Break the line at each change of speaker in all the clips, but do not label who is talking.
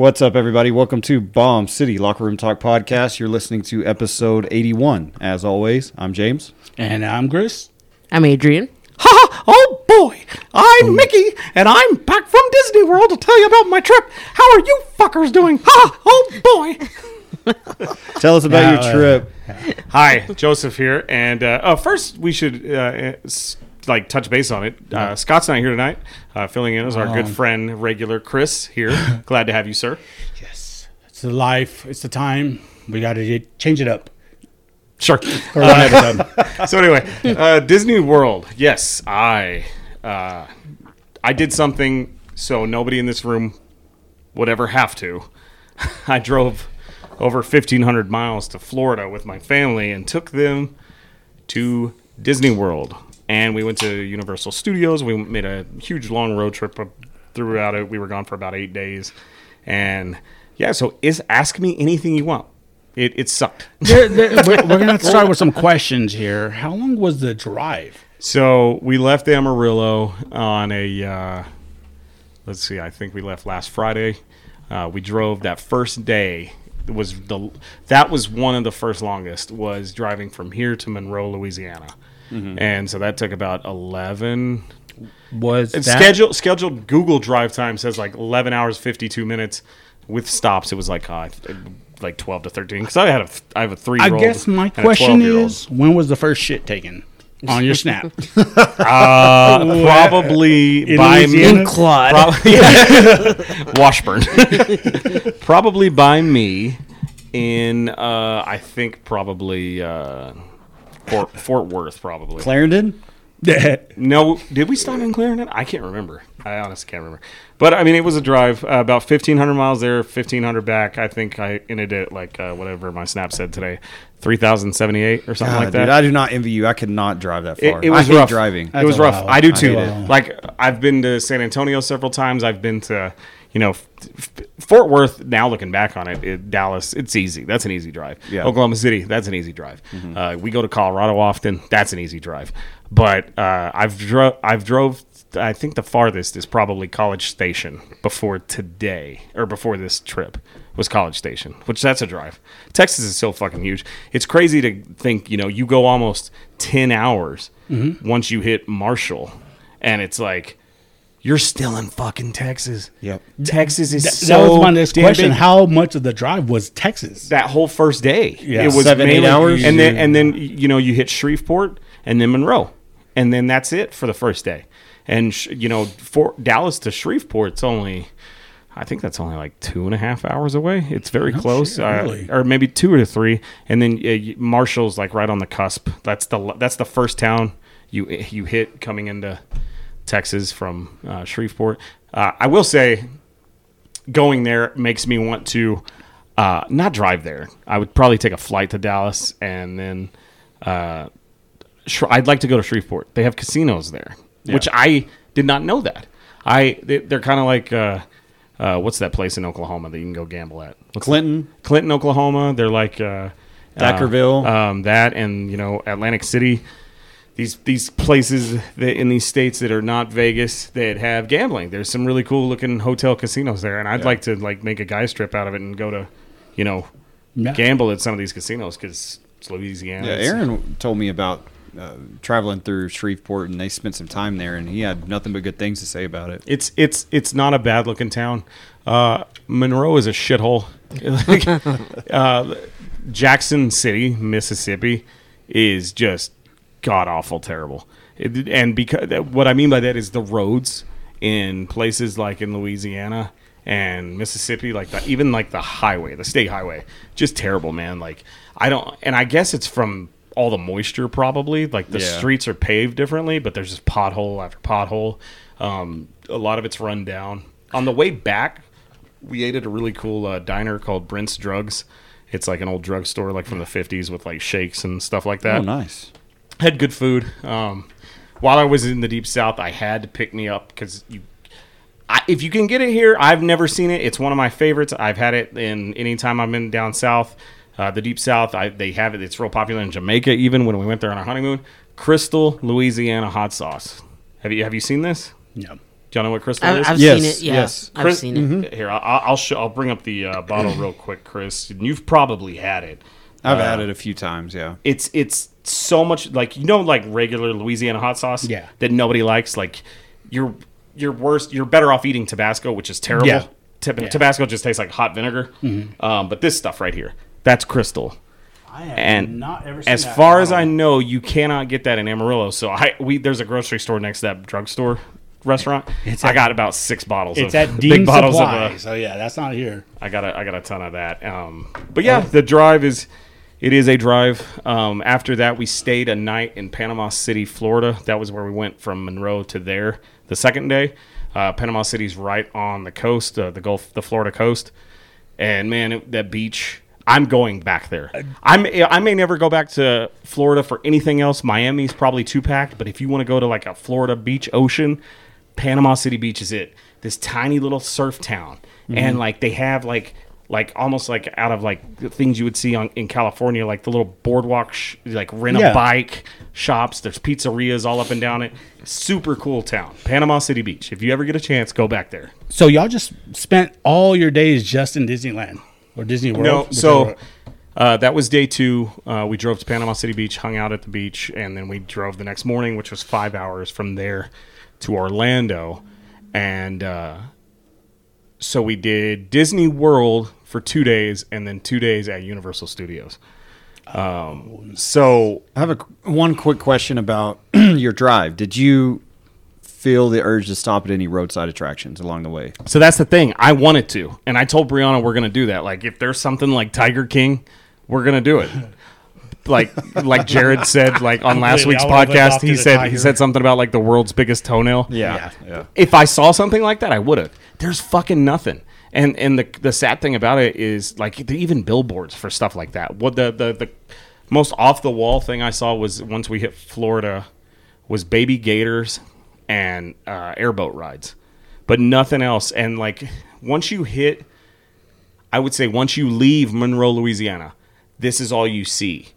What's up, everybody? Welcome to Bomb City Locker Room Talk Podcast. You're listening to episode 81. As always, I'm James.
And I'm Chris.
I'm Adrienne.
Ha! Oh boy! I'm Mickey, and I'm back from Disney World to tell you about my trip. How are you fuckers doing? Ha! Oh boy!
Tell us about
Yeah,
your
uh,
trip.
Hi, Joseph here, and uh, oh, first we should uh, s- like touch base on it. Uh, Scott's not here tonight, uh, filling in as our good friend, regular Chris here. Glad to have you, sir.
Yes. It's the life. It's the time. We got to change it up.
Sure.
For one episode.
so anyway, uh, Disney World. Yes, I uh, I did something so nobody in this room would ever have to. I drove over 1,500 miles to Florida with my family and took them to Disney World. And we went to Universal Studios. We made a huge long road trip throughout it. We were gone for about eight days. And yeah, so is ask me anything you want. It, it sucked.
There- there- we're we're going to start with some questions here. How long was the drive?
So we left Amarillo on a, uh, let's see, I think we left last Friday. Uh, we drove that first day. Was the that was one of the first longest was driving from here to Monroe, Louisiana, and so that took about eleven.
Was
And
that,
schedule scheduled Google drive time says like eleven hours fifty two minutes. With stops, it was like uh, like twelve to thirteen. Because I had a I have a three
I
year old.
guess my question is when was the first shit taken on your snap?
uh, probably
In
by
Louisiana?
In Claude.
Prob- yeah. Washburn. probably by me in uh, I think probably uh, Fort, Fort Worth probably.
Clarendon?
No, did we stop in Clarendon? I can't remember. I honestly can't remember. But I mean, it was a drive uh, about fifteen hundred miles there, fifteen hundred back. I think I ended it like uh, whatever my snap said today, three thousand seventy eight or something
God,
like that.
dude, I do not envy you. I could not drive that far.
It, it was
I hate
rough.
driving.
It was rough.
while.
I do too.
hate it.
Like I've been to San Antonio several times. I've been to, you know, Fort Worth. Now looking back on it, it, Dallas, it's easy. That's an easy drive.
Yeah.
Oklahoma City, that's an easy drive. Uh, we go to Colorado often. That's an easy drive. But uh, I've drove. I've drove. I think the farthest is probably College Station before today or before this trip was College Station, which that's a drive. Texas is so fucking huge. It's crazy to think, you know, you go almost 10 hours once you hit Marshall and it's like you're still in fucking Texas.
Yep.
Texas is
That,
so
that was my next question.
big.
How much of the drive was Texas?
that whole first day.
Yeah.
It was
Seven, eight hours?
And then and then you know you hit Shreveport and then Monroe. And then that's it for the first day. And sh- you know, for Dallas to Shreveport, it's only I think that's only like two and a half hours away. It's very close,
shit,
uh,
really?
or maybe two or three. And then uh, Marshall's like right on the cusp. That's the that's the first town you you hit coming into Texas from uh, Shreveport. Uh, I will say, going there makes me want to uh, not drive there. I would probably take a flight to Dallas and then uh, Sh- I'd like to go to Shreveport. They have casinos there, which I did not know that. I they, they're kind of like uh, uh, what's that place in Oklahoma that you can go gamble at? What's
Clinton?
Clinton, Oklahoma. They're like uh,
Thackerville.
uh, um, that, and you know Atlantic City. These these places that in these states that are not Vegas that have gambling. There's some really cool looking hotel casinos there, and I'd like to like make a guy's trip out of it and go to, you know,
Yeah.
gamble at some of these casinos because it's Louisiana.
Yeah, Aaron told me about uh, traveling through Shreveport, and they spent some time there, and he had nothing but good things to say about it.
It's it's it's not a bad looking town. Uh, Monroe is a shithole. Like, uh, Jackson City, Mississippi, is just god awful terrible. It, and because what I mean by that is the roads in places like in Louisiana and Mississippi, like the, even like the highway, the state highway, just terrible, man. Like I don't, and I guess it's from all the moisture probably. Like the
Yeah.
streets are paved differently, but there's just pothole after pothole. Um, a lot of it's run down. On the way back, we ate at a really cool uh, diner called Brent's Drugs. It's like an old drugstore, like from the '50s, with like shakes and stuff like that
Oh, nice.
Had good food. Um, while I was in the deep south, I had to pick me up because you, I, if you can get it here, I've never seen it. It's one of my favorites. I've had it in any time I've been down south. Uh, the deep south, I, they have it. It's real popular in Jamaica, even when we went there on our honeymoon. Crystal Louisiana hot sauce. Have you have you seen this?
Yeah.
Do y'all know what Crystal
I've,
is?
I've
Yes,
seen it. Yeah,
yes.
I've
Chris-
seen it.
Here, I'll I'll, show, I'll bring up the uh, bottle real quick, Chris. And you've probably had it.
I've
Uh,
had it a few times. Yeah.
It's it's so much like you know like regular Louisiana hot sauce.
Yeah.
That nobody likes. Like you're you're worse. You're better off eating Tabasco, which is terrible.
Yeah.
Tab- Tabasco just tastes like hot vinegar. Um, but this stuff right here, that's Crystal.
I have
And
not ever seen
as
that
far as I know, you cannot get that in Amarillo. So I we there's a grocery store next to that drugstore restaurant.
It's
I
at-
got about six bottles.
it's
of
at
big
Dean
bottles
Supply.
of. Uh,
so yeah, that's not here.
I got a, I got a ton of that. Um, but yeah, the drive is it is a drive. Um, after that, we stayed a night in Panama City, Florida. That was where we went from Monroe to there. The second day, uh, Panama City's right on the coast, uh, the Gulf, the Florida coast, and man, it, that beach. I'm going back there. I'm I may never go back to Florida for anything else. Miami's probably too packed, but if you want to go to like a Florida beach ocean, Panama City Beach is it. This tiny little surf town, and like they have like like almost like out of like the things you would see on in California, like the little boardwalk, sh- like rent a
Yeah.
bike shops. There's pizzerias all up and down it. Super cool town, Panama City Beach. If you ever get a chance, go back there.
So y'all just spent all your days just in Disneyland or Disney World?
No, so uh, that was day two. Uh, we drove to Panama City Beach, hung out at the beach, and then we drove the next morning, which was five hours from there to Orlando. And uh, so we did Disney World for two days, and then two days at Universal Studios. Um, so
I have a one quick question about your drive. Did you feel the urge to stop at any roadside attractions along the way?
So that's the thing. I wanted to, and I told Brianna we're gonna do that. Like, if there's something like Tiger King, we're gonna do it. Like, like Jared said, like on last week's podcast, he said
tiger.
he said something about like the world's biggest toenail.
Yeah, yeah.
If I saw something like that, I would have. There's fucking nothing. And and the the sad thing about it is like even billboards for stuff like that. What the the the most off the wall thing I saw was once we hit Florida was baby gators and uh, airboat rides, but nothing else. And like once you hit, I would say once you leave Monroe, Louisiana, this is all you see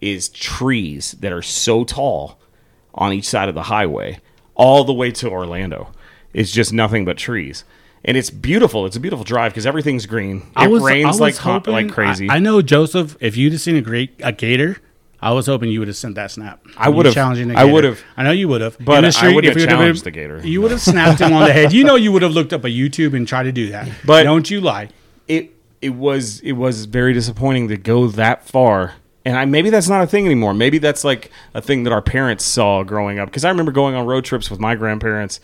is trees that are so tall on each side of the highway all the way to Orlando. It's just nothing but trees. And it's beautiful. It's a beautiful drive because everything's green. It rains like hot, like crazy.
I, I know Joseph. If you'd have seen a great a gator, I was hoping you would have sent that snap.
I would've.
challenging the
I would've.
I know you would have.
But
the
I
street,
wouldn't
if
have challenged the gator.
You would have snapped him on the head. You know, you would have looked up a YouTube and tried to do that.
But-
don't you lie.
it it was it was very disappointing to go that far. And I maybe that's not a thing anymore. Maybe that's like a thing that our parents saw growing up. Because I remember going on road trips with my grandparents,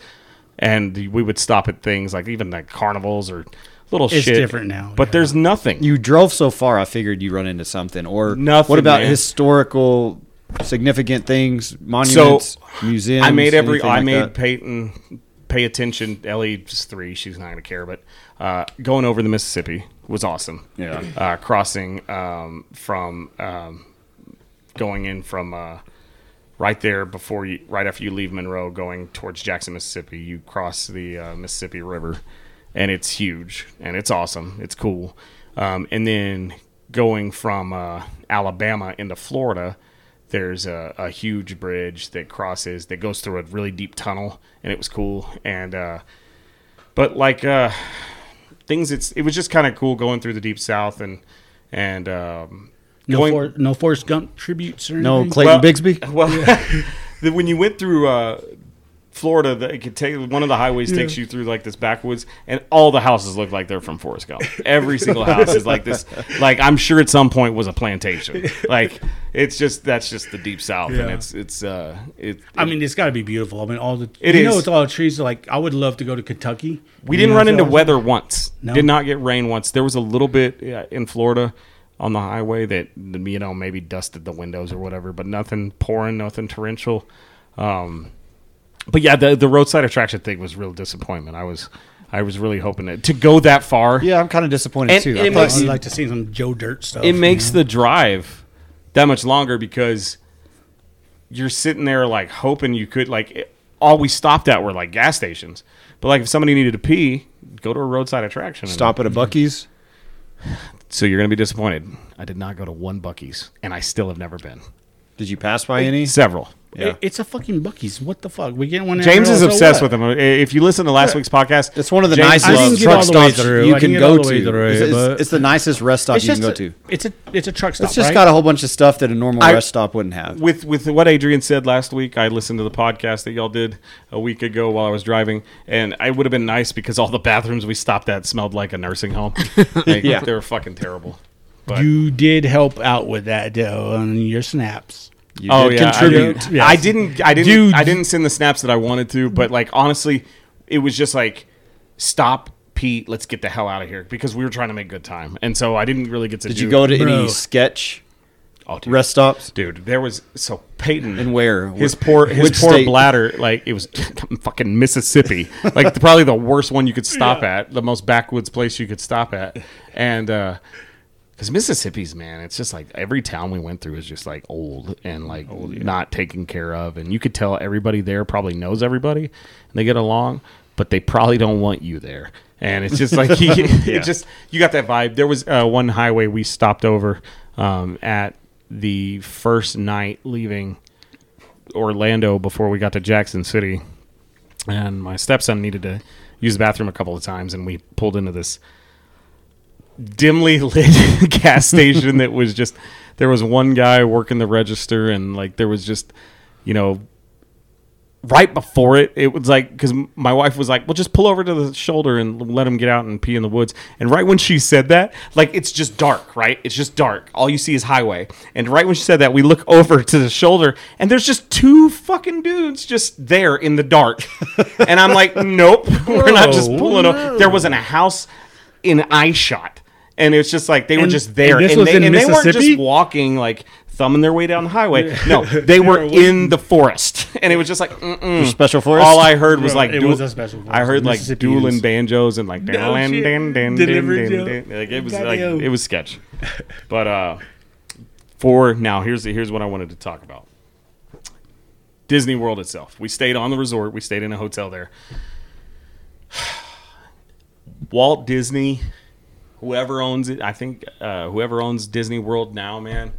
and we would stop at things like even like carnivals or little
It's
shit.
different now,
But
yeah.
there's nothing.
You drove so far, I figured you run into something. Or
Nothing,
what about
man.
historical, significant things, monuments, museums?
I made every. I
like
made
that?
Peyton pay attention. Ellie's three. She's not going to care. But uh, going over the Mississippi was awesome.
Yeah.
Uh, crossing um, from um, going in from uh, right there before you, right after you leave Monroe, going towards Jackson, Mississippi. You cross the uh, Mississippi River, and it's huge and it's awesome. It's cool. Um, and then going from uh, Alabama into Florida there's a, a huge bridge that crosses that goes through a really deep tunnel and it was cool and uh but like uh things it's it was just kind of cool going through the deep south and and um
No,
going
for, no Forrest Gump tributes or
No
anything?
Clayton
Well-
Bigsby?
well the- when you went through uh Florida, the, it could take one of the highways takes you through like this backwoods, and all the houses look like they're from Forrest Gump. Every single house is like this. Like I'm sure at some point was a plantation. Like it's just that's just the deep south, and it's it's uh it.
I mean, it's got to be beautiful. I mean, all the
It
you know, it's all the trees. Like, I would love to go to Kentucky.
We didn't run into
I was-
weather once.
No?
Did not get rain once. There was a little bit yeah, in Florida on the highway that you know maybe dusted the windows or whatever, but nothing pouring, nothing torrential. Um, but yeah, the the roadside attraction thing was real disappointment. I was I was really hoping to, to go that far.
Yeah, I'm kind of disappointed
And
too.
it
I
I
thought
makes-
would like to see some Joe Dirt stuff.
It makes
you know?
the drive that much longer because you're sitting there like hoping you could like it, all we stopped at were like gas stations. But like if somebody needed to pee, go to a roadside attraction. and-
stop at a Buc-ee's.
So you're going to be disappointed. I did not go to one Buc-ee's, and I still have never been.
Did you pass by any?
Several.
Yeah.
It- it's a fucking Buc-ee's. What the fuck? We get one.
James is obsessed with them. Uh, if you listen to last week's podcast,
It's one of the
James
nicest
I didn't
loves-
get
truck
all the way
stops you can go
all the way
to.
through,
it's, it's- it's the nicest rest stop you can go
a,
to.
it's a it's a truck stop.
It's just
right?
got a whole bunch of stuff that a normal
I-
rest stop wouldn't have.
with with what Adrienne said last week, I listened to the podcast that y'all did a week ago while I was driving, and I would have been nice because all the bathrooms we stopped at smelled like a nursing home. Like,
Yeah.
they were fucking terrible. But
You did help out with that though on your snaps.
You
oh
did
yeah,
contribute.
I, did.
Yes.
I didn't. I didn't.
Dude.
I didn't send the snaps that I wanted to, but like honestly, it was just like stop. Pete, let's get the hell out of here because we were trying to make good time, and so I didn't really get to.
Did
do
you go to
Bro.
any sketch
oh, dude.
rest stops?
dude? There was so Peyton
And where?
his poor his
which
poor
state?
bladder like it was fucking Mississippi like probably the worst one you could stop at the most backwoods place you could stop at and uh because Mississippi's man it's just like every town we went through is just like old and like not taken care of. And you could tell everybody there probably knows everybody and they get along but they probably don't want you there. And it's just like it just you got that vibe. There was uh, one highway we stopped over um, at the first night leaving Orlando before we got to Jackson City, and my stepson needed to use the bathroom a couple of times, and we pulled into this dimly lit gas station that was just there was one guy working the register, and like there was just you know right before it, it was like because my wife was like, "Well, just pull over to the shoulder and let him get out and pee in the woods." And right when she said that, like it's just dark, right? It's just dark. All you see is highway. And right when she said that, we look over to the shoulder, and there's just two fucking dudes just there in the dark. and I'm like, "Nope, we're not just pulling over." There wasn't a house in eye shot. And it's just like they were just there,
and this
and,
was
they,
in
and they weren't just walking like thumbing their way down the highway. No, they were in the forest, and it was just like mm-mm.
Special forest.
All I heard was like
it
dual-
was a special forest.
I heard like dueling banjos and like
No
dan, dan, dan,
Delivery
dan,
Joe.
dan, like it was like
Goddamn.
it was sketch. But uh, for now, here's here's what I wanted to talk about. Disney World itself. We stayed on the resort. We stayed in a hotel there. Walt Disney, whoever owns it, I think uh, whoever owns Disney World now, man,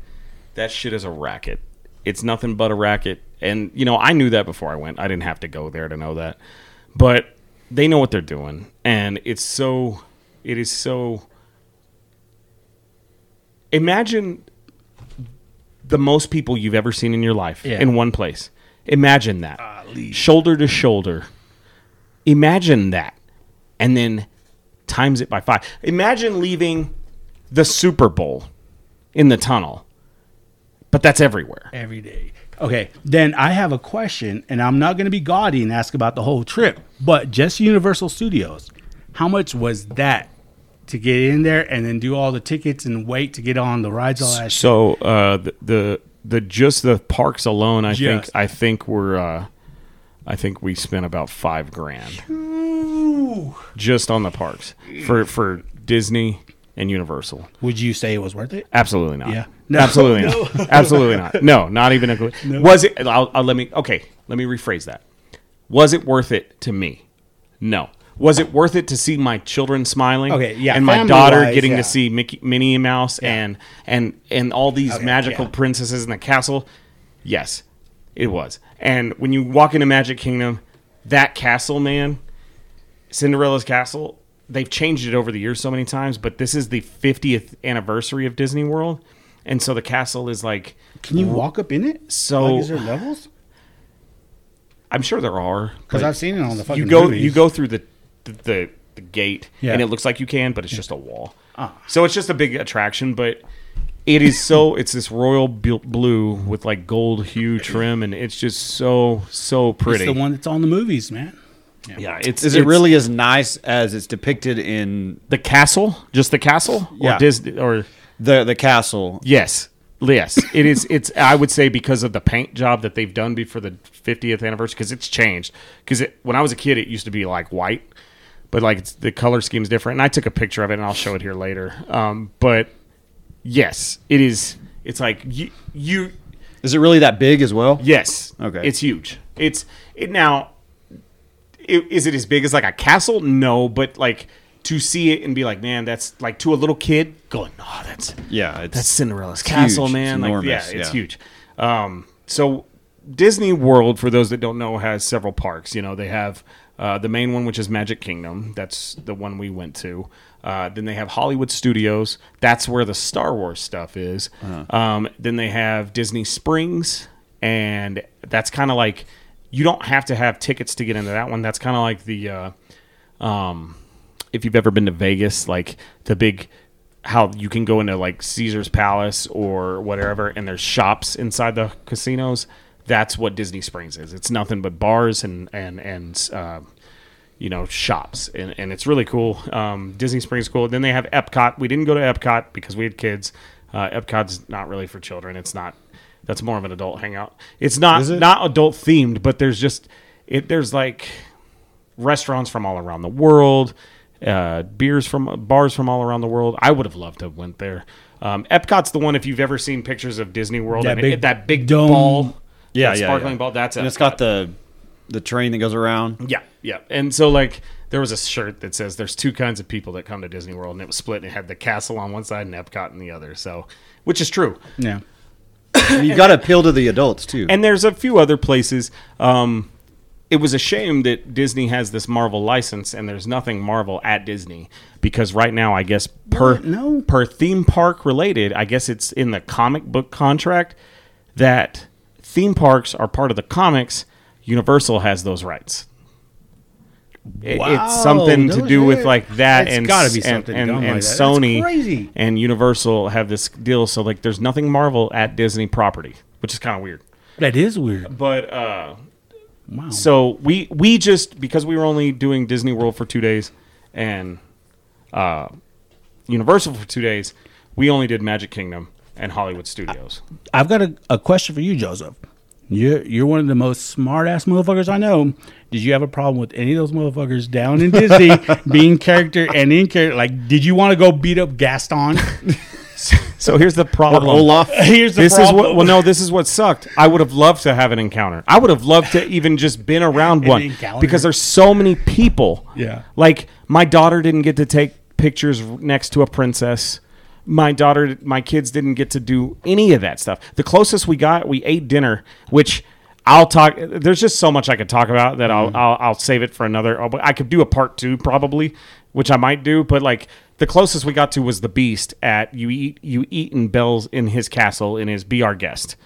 that shit is a racket. It's nothing but a racket. And you know, I knew that before I went. I didn't have to go there to know that. But they know what they're doing, and it's so. It is so. Imagine the most people you've ever seen in your life
Yeah.
in one place. Imagine that. Shoulder to shoulder. Imagine that. And then times it by five. Imagine leaving the Super Bowl in the tunnel. But that's everywhere.
every day. Okay, then I have a question, and I'm not going to be gaudy and ask about the whole trip, but just Universal Studios. How much was that to get in there and then do all the tickets and wait to get on the rides, all that?
So uh, the, the the just the parks alone, I think I think we're uh, I think we spent about five grand just on the parks for for Disney and Universal.
Would you say it was worth it?
Absolutely not.
Yeah. No.
absolutely
No.
not. Absolutely not. No, not even a. Was it? I'll, I'll let me. Okay, let me rephrase that. Was it worth it to me? No. Was it worth it to see my children smiling?
Okay, yeah,
and my daughter
wise,
getting
yeah.
to see Mickey, Minnie Mouse and and and all these
Okay,
magical
yeah.
princesses in the castle. Yes, it was. And when you walk into Magic Kingdom, that castle, man, Cinderella's castle, they've changed it over the years so many times, but this is the 50th anniversary of Disney World. And so the castle is like,
Can you walk up in it?
So-
like, is there levels?
I'm sure there are.
Because I've seen it on the fucking
you go
movies.
you go through the the, the, the gate
Yeah.
and it looks like you can, but it's just a wall.
Ah.
So it's just a big attraction, but it is so it's this royal blue with like gold hue trim and it's just so so pretty.
It's the one that's on the movies, man.
yeah, it's
Is it really as nice as it's depicted in
the castle? Just the castle?
Yeah.
Or Disney or
the the castle?
Yes. Yes, it is. It's. I would say because of the paint job that they've done before the 50th anniversary, because it's changed. Because it, when I was a kid, it used to be like white, but like it's, the color scheme is different. And I took a picture of it, and I'll show it here later. Um, but yes, it is. It's like you. You.
Is it really that big as well?
Yes.
Okay.
It's huge. It's it now. i- Is it as big as like a castle? No, but like to see it and be like, man, that's like to a little kid going, oh, that's
Yeah, it's
that's Cinderella's castle,
huge.
man.
It's
like,
enormous,
yeah, it's
yeah.
huge. Um, so Disney World, for those that don't know, has several parks. You know, they have uh, the main one, which is Magic Kingdom. That's the one we went to. Uh, then they have Hollywood Studios. That's where the Star Wars stuff is. Um, then they have Disney Springs, and that's kind of like you don't have to have tickets to get into that one. That's kind of like the uh, um, if you've ever been to Vegas, like the big how you can go into like Caesar's Palace or whatever, and there's shops inside the casinos. That's what Disney Springs is. It's nothing but bars and and and uh, you know shops, and, and it's really cool. Um, Disney Springs is cool. Then they have Epcot. We didn't go to Epcot because we had kids. Uh, Epcot's not really for children. It's not. That's more of an adult hangout. It's not
it?
not adult themed, but there's just it. There's like restaurants from all around the world, uh, beers from bars from all around the world. I would have loved to have went there. Um, Epcot's the one if you've ever seen pictures of Disney World
That
and
big
it, that big
dome.
ball,
Yeah,
that
yeah,
sparkling
yeah.
ball. That's
and it's got the the train that goes around.
Yeah, yeah. And so like there was a shirt that says there's two kinds of people that come to Disney World and it was split and it had the castle on one side and Epcot on the other. So which is true.
Yeah.
You got to appeal to the adults too.
And there's a few other places. Um it was a shame that Disney has this Marvel license and there's nothing Marvel at Disney because right now I guess per
What? No.
per theme park related, I guess it's in the comic book contract that theme parks are part of the comics. Universal has those rights. It-
Wow,
it's something to do with like that
It's
and
gotta be
and,
something
and,
dumb
and
like
Sony and Universal have this deal so like there's nothing Marvel at Disney property, which is kind of weird.
That is weird.
But uh
Wow.
so we we just because we were only doing Disney World for two days and uh, Universal for two days, we only did Magic Kingdom and Hollywood Studios.
I've got a, a question for you, Joseph. You're you're one of the most smart ass motherfuckers I know. Did you have a problem with any of those motherfuckers down in Disney being character and in character? Like, did you want to go beat up Gaston?
So here's the
or
problem.
Olaf.
Here's the
this
problem.
is what well no this is what sucked i would have loved to have an encounter i would have loved to even just been around one
encounter?
because there's so many people
Yeah.
like my daughter didn't get to take pictures next to a princess my daughter my kids didn't get to do any of that stuff the closest we got we ate dinner which I'll talk. There's just so much I could talk about that
Mm-hmm.
I'll, I'll I'll save it for another. I'll- could do a part two probably, which I might do. But like the closest we got to was the Beast at you eat you eat in Belle's in his castle in his Be Our Guest,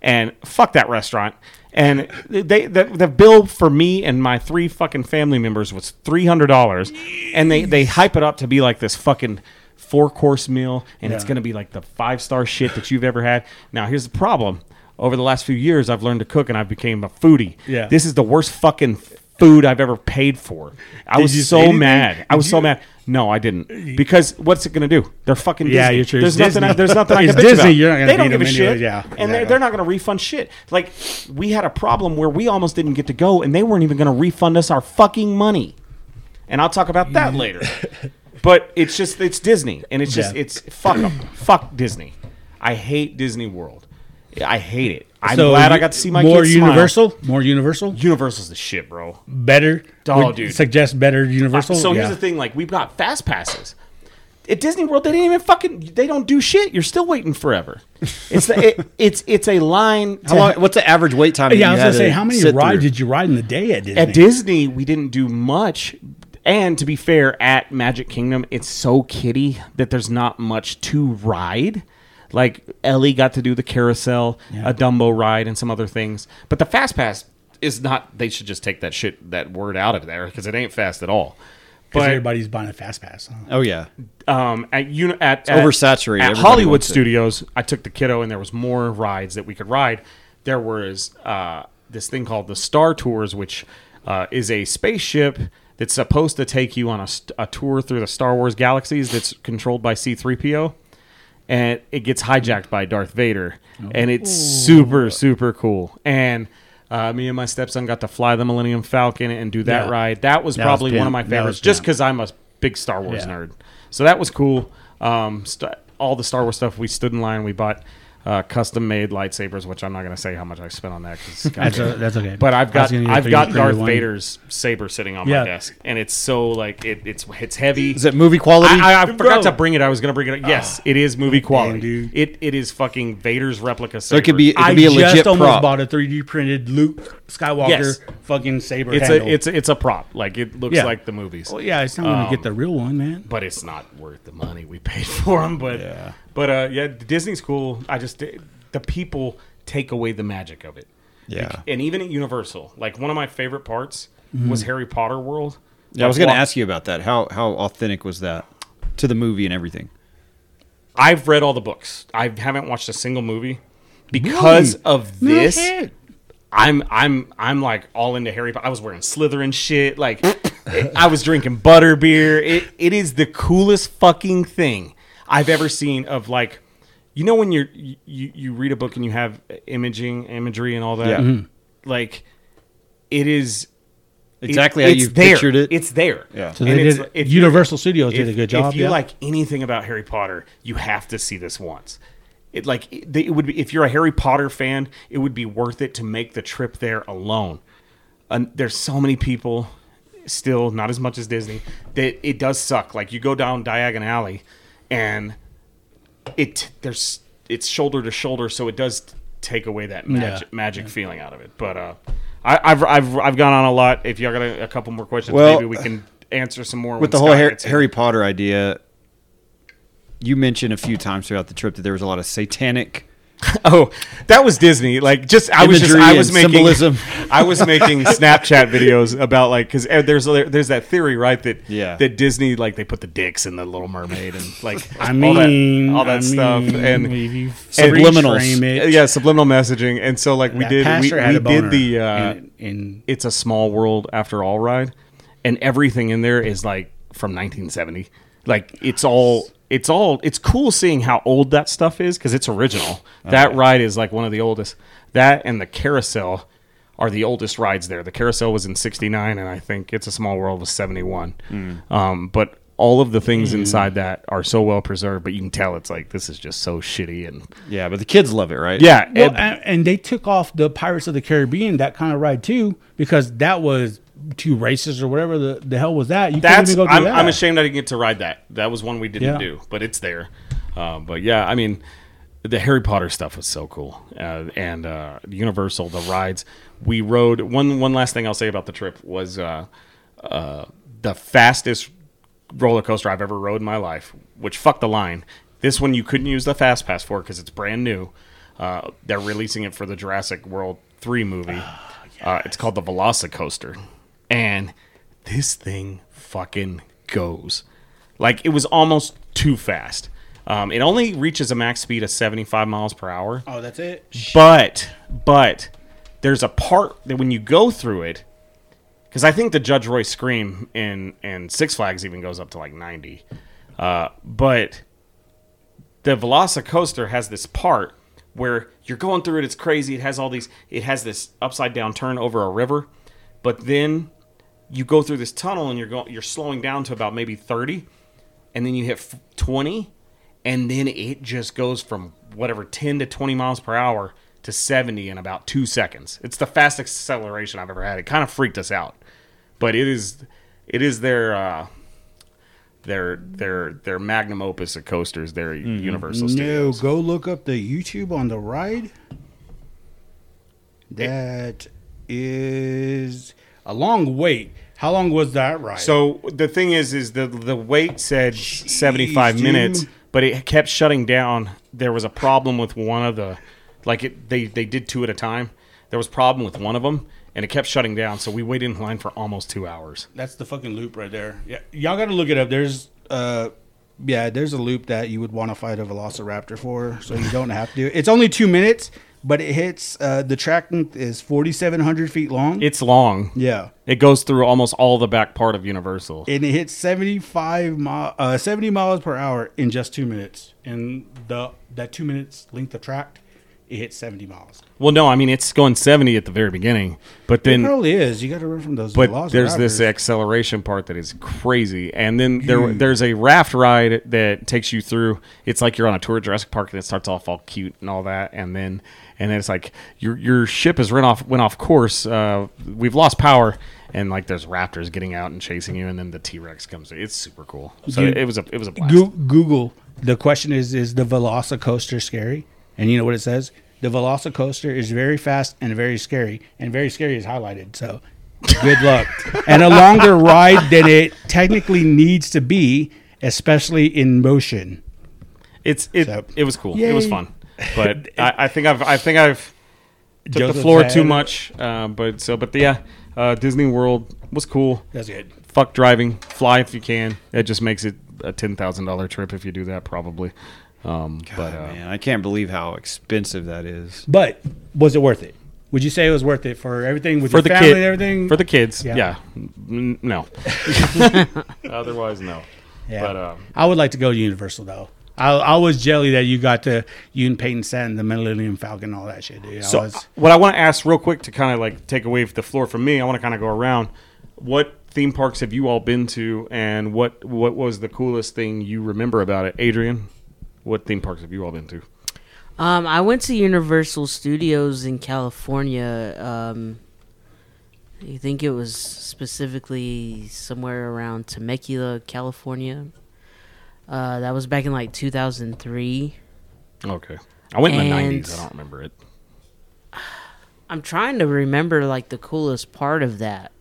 and fuck that restaurant. And they the, the bill for me and my three fucking family members was three hundred dollars, and they they hype it up to be like this fucking four course meal, and it's gonna be like the five star shit that you've ever had. Now here's the problem. Over the last few years, I've learned to cook and I've became a foodie.
Yeah.
This is the worst fucking food I've ever paid for. I
Did
was so mad. I was so mad. No, I didn't. Because what's it going to do? They're fucking
Yeah, you're true.
There's nothing. I, there's nothing I can bitch
Disney.
about.
You're not
they don't give a shit.
Yeah,
and they're,
exactly.
they're not going to refund shit. Like we had a problem where we almost didn't get to go, and they weren't even going to refund us our fucking money. And I'll talk about that later. But it's just it's Disney, and it's just
Yeah.
it's fuck 'em. fuck Disney. I hate Disney World. I hate it. I'm
So
glad I
you-
got to see my
more
kids smile.
Universal, more Universal,
Universal's the shit, bro.
better.
Oh,
Would
dude.
suggest better Universal.
So here's
Yeah.
the thing: like we've got fast passes. At Disney World, they didn't even fucking. They don't do shit. You're still waiting forever. It's the, it, it's it's a line.
How
to-
long, what's the average wait time? that
Yeah, I
you
was
had
gonna say,
to
how many
sit
rides
through?
did you ride in the day at Disney?
At Disney, we didn't do much. And to be fair, at Magic Kingdom, it's so kiddie that there's not much to ride. Like Ellie got to do the carousel, a Dumbo ride, and some other things. But the Fast Pass is not. They should just take that shit, that word out of there because it ain't fast at all.
Because
But
everybody's buying a fast pass. huh?
Oh yeah,
um, at you at, at
oversaturated.
At
Everybody
Hollywood
wants it.
Studios, I took the kiddo, and there was more rides that we could ride. There was uh, this thing called the Star Tours, which uh, is a spaceship that's supposed to take you on a, a tour through the Star Wars galaxies. That's controlled by C three PO, and it gets hijacked by Darth Vader, and it's super super cool. And uh, me and my stepson got to fly the Millennium Falcon and do that
Yeah.
ride. That was
That was
probably one of my favorites, just because I'm a big Star Wars
Yeah.
nerd. So that was cool. Um, st- all the Star Wars stuff, we stood in line, we bought. Uh, custom made lightsabers, which I'm not going to say how much I spent on that because
That's, a, that's okay.
but I've got
was gonna get
I've
the
got
3D
Darth
one.
Vader's saber sitting on
Yeah.
my desk, and it's so like it, it's it's heavy.
Is it movie quality?
I, I, I forgot
Bro.
to bring it. I was gonna bring it. up. Yes, it is movie quality.
dude.
It it is fucking Vader's replica.
so it could be it could
I
be a
just
legit
almost
prop.
bought a 3D printed Luke Skywalker
Yes.
fucking saber.
It's
handle.
a it's a, it's a prop. Like it looks
Yeah.
like the movies.
Well, yeah, it's not gonna
Um,
get the real one, man.
but it's not worth the money we paid for them. But
Yeah.
But uh, yeah, Disney's cool. I just the people take away the magic of it.
Yeah.
and even at Universal, like one of my favorite parts
Mm-hmm.
was Harry Potter World.
Yeah, I was going to ask you about that. How how authentic was that to the movie and everything?
I've read all the books. I haven't watched a single movie because of this.
shit.
I'm I'm I'm like all into Harry Potter. I was wearing Slytherin shit. Like I was drinking butter beer. It it is the coolest fucking thing I've ever seen. Of like, you know, when you're you you read a book and you have imaging imagery and all that.
Yeah. Mhm.
Like, it is
Exactly
it-
how
it's
you
there.
pictured it.
It's there.
Yeah.
So
And
they
it's-
did.
if you-
Universal Studios did a good job.
If you
yeah.
like anything about Harry Potter, you have to see this once. It like it, it would be if you're a Harry Potter fan, it would be worth it to make the trip there alone. And there's so many people, still not as much as Disney, that it does suck. Like you go down Diagon Alley, and it there's it's shoulder to shoulder, so it does take away that magic, magic feeling out of it. But uh, I, I've I've I've gone on a lot. If y'all got a, a couple more questions,
Well,
maybe we can answer some more
With the whole Harry. Harry Potter idea, you mentioned a few times throughout the trip that there was a lot of satanic.
Oh, that was Disney. Like, just I was just
Imagery
I was
and
making
symbolism.
I was making Snapchat videos about like because there's there's that theory right that
Yeah.
that Disney like they put the dicks in the Little Mermaid and like
I
all
mean,
that, all that
I
stuff
mean,
and
if you
Subliminals.
reframe it,
yeah subliminal messaging and so like we
that
did we,
pastor had
we
a boner
did the uh,
in, in
it's a small world after all ride and everything in there is like from 1970 like it's all it's all it's cool seeing how old that stuff is because it's original. That ride is like one of the oldest. That and the carousel are the oldest rides there. The carousel was in 69 and i think it's a small world was 71 um, but all of the things inside that are so well preserved but you can tell it's like this is just so shitty and
Yeah, but the kids love it, right?
yeah
Well,
and-
and, and they took off the Pirates of the Caribbean that kind of ride too because that was too racist or whatever the, the hell was that. You couldn't even go
I'm,
that.
I'm ashamed I didn't get to ride that. That was one we didn't
Yeah.
do, but it's there. Uh, but yeah, I mean, the Harry Potter stuff was so cool, uh, and uh, Universal the rides we rode. One one last thing I'll say about the trip was uh, uh, the fastest roller coaster I've ever rode in my life, which fucked the line. This one you couldn't use the fast pass for because it's brand new. Uh, they're releasing it for the Jurassic World three movie. uh, it's called the Velocicoaster, and this thing fucking goes. Like it was almost too fast. Um, it only reaches a max speed of 75 miles per hour.
oh, that's it.
But but there's a part that when you go through it, because I think the Judge Roy Scream in in Six Flags even goes up to like 90. Uh, but the Velocicoaster has this part where you're going through it. It's crazy. It has all these. It has this upside down turn over a river, but then you go through this tunnel and you're going. You're slowing down to about maybe 30, and then you hit 20, and then it just goes from whatever 10 to 20 miles per hour to 70 in about two seconds. It's the fastest acceleration I've ever had. It kind of freaked us out, but it is it is their uh, their their their magnum opus of coasters. Their Universal
No,
Studios.
go look up the YouTube on the ride. That is a long wait. How long was that ride?
So the thing is, is the the wait said 75
dude.
minutes, but it kept shutting down. There was a problem with one of the, like it, they they did two at a time. There was a problem with one of them, and it kept shutting down. So we waited in line for almost two hours.
That's the fucking loop right there. Yeah, y'all got to look it up. There's uh, yeah, there's a loop that you would want to fight a Velociraptor for, so you don't have to. It's only two minutes, but it hits. Uh, the track length is 4,700 feet long.
It's long.
yeah,
It goes through almost all the back part of Universal.
and it hits 75 mile, uh, 70 miles per hour in just two minutes. And the that two minutes length of track, it hits 70 miles.
Well, no, I mean it's going 70 at the very beginning, but then It
probably is. You got to run from those.
but there's this acceleration part that is crazy, and then there
Huge.
there's a raft ride that takes you through. It's like you're on a tour of Jurassic Park, and it starts off all cute and all that, and then and then it's like your your ship has run off went off course. Uh, we've lost power, and like there's raptors getting out and chasing you, and then the T Rex comes. It's super cool. So
Dude.
it was a it was a blast.
Google. The question is: Is the Velocicoaster scary? And you know what it says? The Velocicoaster is very fast and very scary, and very scary is highlighted. So, good luck. and a longer ride than it technically needs to be, especially in motion.
It's it
So-
it was cool. It was fun, but I, I think I've I think I've took the floor
had
too much. Uh, but so but yeah, uh, Disney World was cool.
That's good.
Fuck driving, fly if you can. It just makes it a ten thousand dollar trip if you do that probably. Um, but uh,
Man, I can't believe how expensive that is.
But was it worth it? Would you say it was worth it for everything with
for
your
the
family
kid,
and everything?
for the kids,
Yeah.
yeah, N- no. Otherwise, no.
yeah.
But um,
I would like to go to Universal though. I, I was jelly that you got to you and Peyton sat in the Millennium Falcon and all that shit, dude. I
So,
was,
what I want to ask real quick to kind of like take away the floor from me, I want to kind of go around. What theme parks have you all been to, and what what was the coolest thing you remember about it, Adrienne? What theme parks have you all been to?
Um, I went to Universal Studios in California. Um, I think it was specifically somewhere around Temecula, California. Uh, that was back in like 2003.
Okay, I went in the nineties. I don't remember it.
I'm trying to remember like the coolest part of that,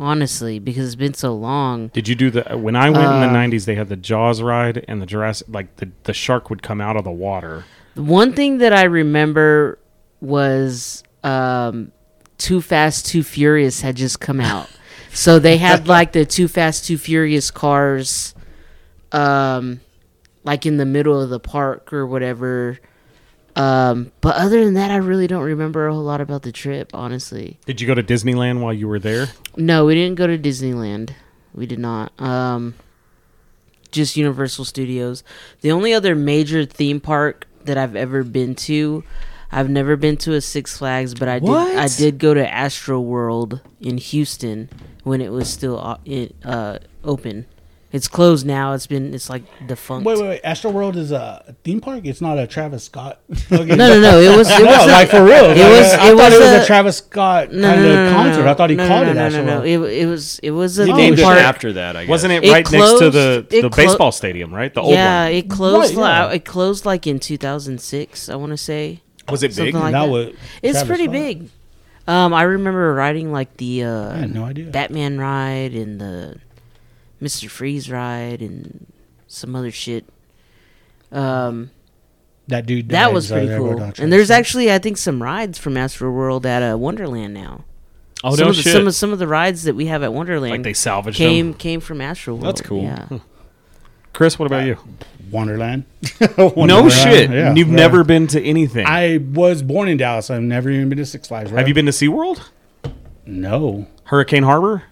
honestly, because it's been so long.
Did you do the when I went in the
Uh,
nineties? They had the Jaws ride and the Jurassic, like the the shark would come out of the water.
One thing that I remember was um, Too Fast, Too Furious had just come out. so they had like the Too Fast, Too Furious cars, um, like in the middle of the park or whatever. Um, but other than that, I really don't remember a whole lot about the trip, honestly.
Did you go to Disneyland while you were there?
No, we didn't go to Disneyland. We did not. Um, just Universal Studios. The only other major theme park that I've ever been to, I've never been to a Six Flags, but I did. I did go to Astro World in Houston when it was still uh, uh, open. It's closed now. It's been. It's like defunct.
wait, wait, wait. Astro World is a theme park. It's not a Travis Scott.
No, no, no. It was. It was
no,
a-
like for real.
It
Like,
was.
I
It
thought
was
it was
a,
a Travis Scott
no,
kind
no, no,
of
no,
concert.
no.
I thought he
no,
called
no,
it
no,
Astro
no, no.
World.
It, it was. It was a
He named
theme
it
park.
after that. I guess.
Wasn't it,
It
right next to the the
clo-
baseball stadium? Right, the old
yeah,
one.
it closed.
Right, yeah.
li- It closed like in 2006. I want to say.
Was it big?
something like
that
that.
was
It's
Travis
pretty
Scott.
big. Um, I remember riding like the
I
uh,
had no idea.
Batman ride and the Mister Freeze ride and some other shit. Um,
that dude.
that was pretty cool.
not
And there's actually, I think, some rides from Astro World at uh, Wonderland now.
oh
some
no
of the,
shit!
Some of some of the rides that we have at Wonderland
like they salvaged
came
them.
came from Astro World.
That's cool.
Yeah.
Chris, what about you?
Wonderland.
No shit.
yeah.
You've
Yeah.
never been to anything.
I was born in Dallas. I've never even been to Six Flags.
Have you been to SeaWorld?
No.
Hurricane Harbor?